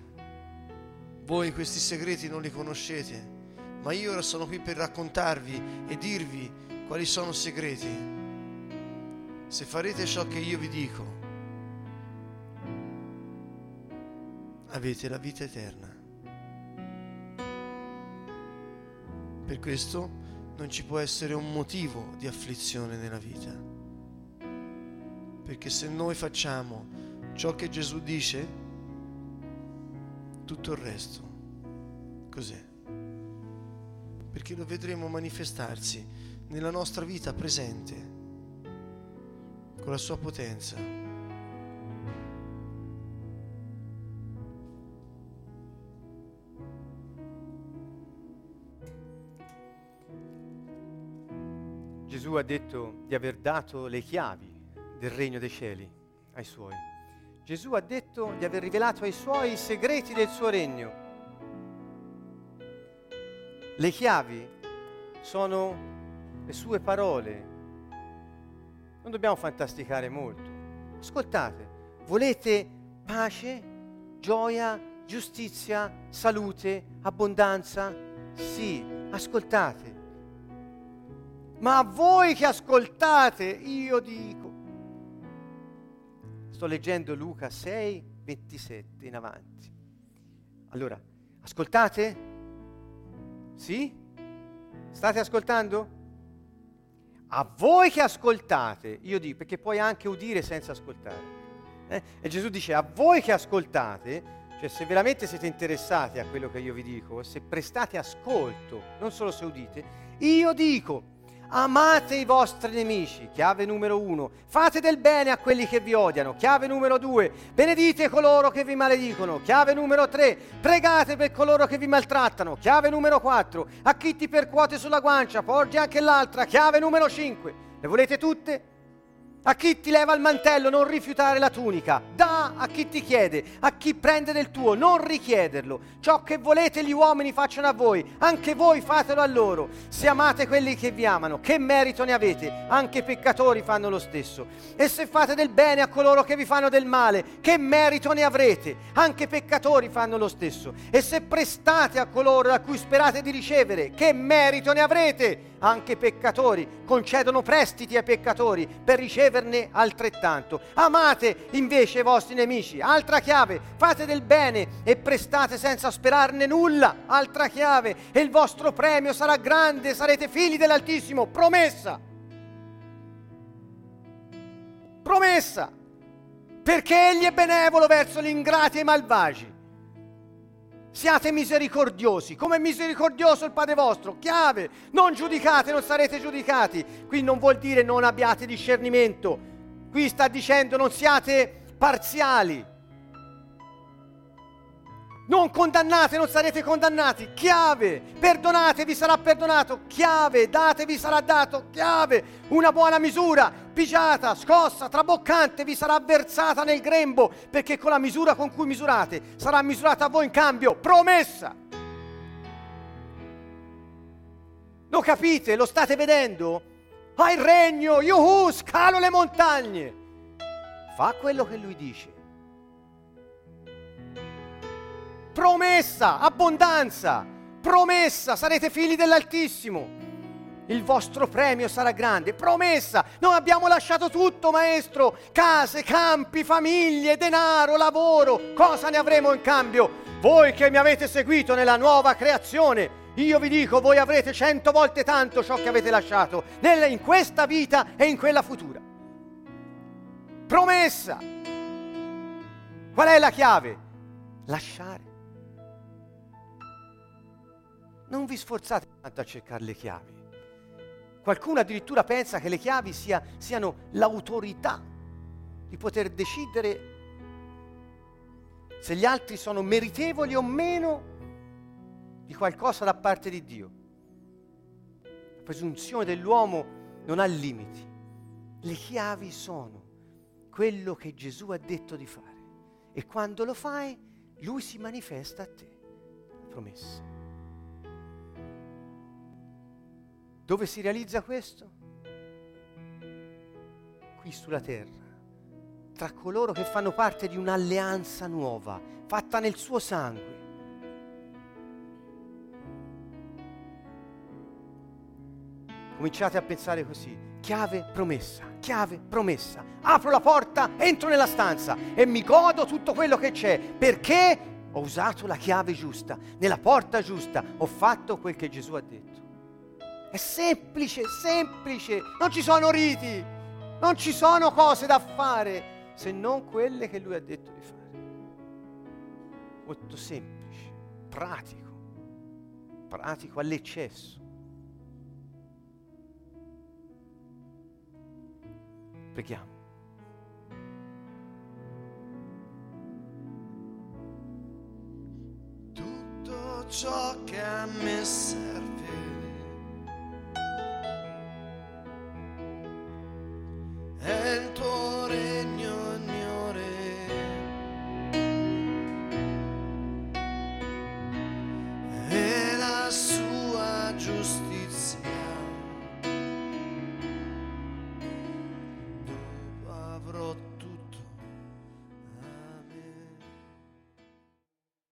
Voi questi segreti non li conoscete, ma io ora sono qui per raccontarvi e dirvi quali sono segreti. Se farete ciò che io vi dico, avete la vita eterna. Per questo non ci può essere un motivo di afflizione nella vita. Perché se noi facciamo ciò che Gesù dice, tutto il resto cos'è? Perché lo vedremo manifestarsi nella nostra vita presente, con la sua potenza. Gesù ha detto di aver dato le chiavi del regno dei cieli ai suoi. Gesù ha detto di aver rivelato ai suoi i segreti del suo regno. Le chiavi sono le sue parole. Non dobbiamo fantasticare molto. Ascoltate, volete pace, gioia, giustizia, salute, abbondanza? Sì, ascoltate. Ma a voi che ascoltate, io dico. Sto leggendo Luca 6, 27 in avanti. Allora, ascoltate? Sì? State ascoltando? a voi che ascoltate, io dico, perché puoi anche udire senza ascoltare. Eh? E Gesù dice, a voi che ascoltate, cioè se veramente siete interessati a quello che io vi dico, se prestate ascolto, non solo se udite, io dico, Amate i vostri nemici, chiave numero uno. Fate del bene a quelli che vi odiano, chiave numero due. Benedite coloro che vi maledicono, chiave numero tre. Pregate per coloro che vi maltrattano, chiave numero quattro. A chi ti percuote sulla guancia, porgi anche l'altra, chiave numero cinque. Le volete tutte? A chi ti leva il mantello non rifiutare la tunica, da a chi ti chiede, a chi prende del tuo non richiederlo. Ciò che volete gli uomini facciano a voi, anche voi fatelo a loro. Se amate quelli che vi amano, che merito ne avete? Anche i peccatori fanno lo stesso. E se fate del bene a coloro che vi fanno del male, che merito ne avrete? Anche i peccatori fanno lo stesso. E se prestate a coloro da cui sperate di ricevere, che merito ne avrete? Anche peccatori concedono prestiti ai peccatori per riceverne altrettanto. Amate invece i vostri nemici, altra chiave, fate del bene e prestate senza sperarne nulla, altra chiave, e il vostro premio sarà grande, sarete figli dell'Altissimo, promessa. Promessa, perché Egli è benevolo verso gli ingrati e i malvagi Siate misericordiosi, come misericordioso il Padre vostro. Chiave, non giudicate, non sarete giudicati. Qui non vuol dire non abbiate discernimento. Qui sta dicendo non siate parziali. Non condannate, non sarete condannati. Chiave. Perdonate, vi sarà perdonato. Chiave. Date, vi sarà dato. Chiave. Una buona misura, pigiata, scossa, traboccante, vi sarà versata nel grembo, perché con la misura con cui misurate sarà misurata a voi in cambio. Promessa. Lo capite? Lo state vedendo? Ha il regno, yuhu, scalo le montagne. Fa quello che lui dice promessa, abbondanza, promessa, sarete figli dell'Altissimo. Il vostro premio sarà grande, promessa. Noi abbiamo lasciato tutto, maestro, case, campi, famiglie, denaro, lavoro. Cosa ne avremo in cambio? Voi che mi avete seguito nella nuova creazione, io vi dico, voi avrete cento volte tanto ciò che avete lasciato in questa vita e in quella futura. Promessa. Qual è la chiave? Lasciare. non vi sforzate tanto a cercare le chiavi. Qualcuno addirittura pensa che le chiavi sia, siano l'autorità di poter decidere se gli altri sono meritevoli o meno di qualcosa da parte di Dio. La presunzione dell'uomo non ha limiti. Le chiavi sono quello che Gesù ha detto di fare e quando lo fai, lui si manifesta a te. Promessa. Dove si realizza questo? Qui sulla terra, tra coloro che fanno parte di un'alleanza nuova, fatta nel suo sangue. Cominciate a pensare così, chiave promessa, chiave promessa. Apro la porta, entro nella stanza e mi godo tutto quello che c'è, perché ho usato la chiave giusta, nella porta giusta, ho fatto quel che Gesù ha detto. È semplice, semplice. Non ci sono riti, non ci sono cose da fare se non quelle che lui ha detto di fare. Molto semplice, pratico, pratico all'eccesso. Preghiamo. Tutto ciò che a me serve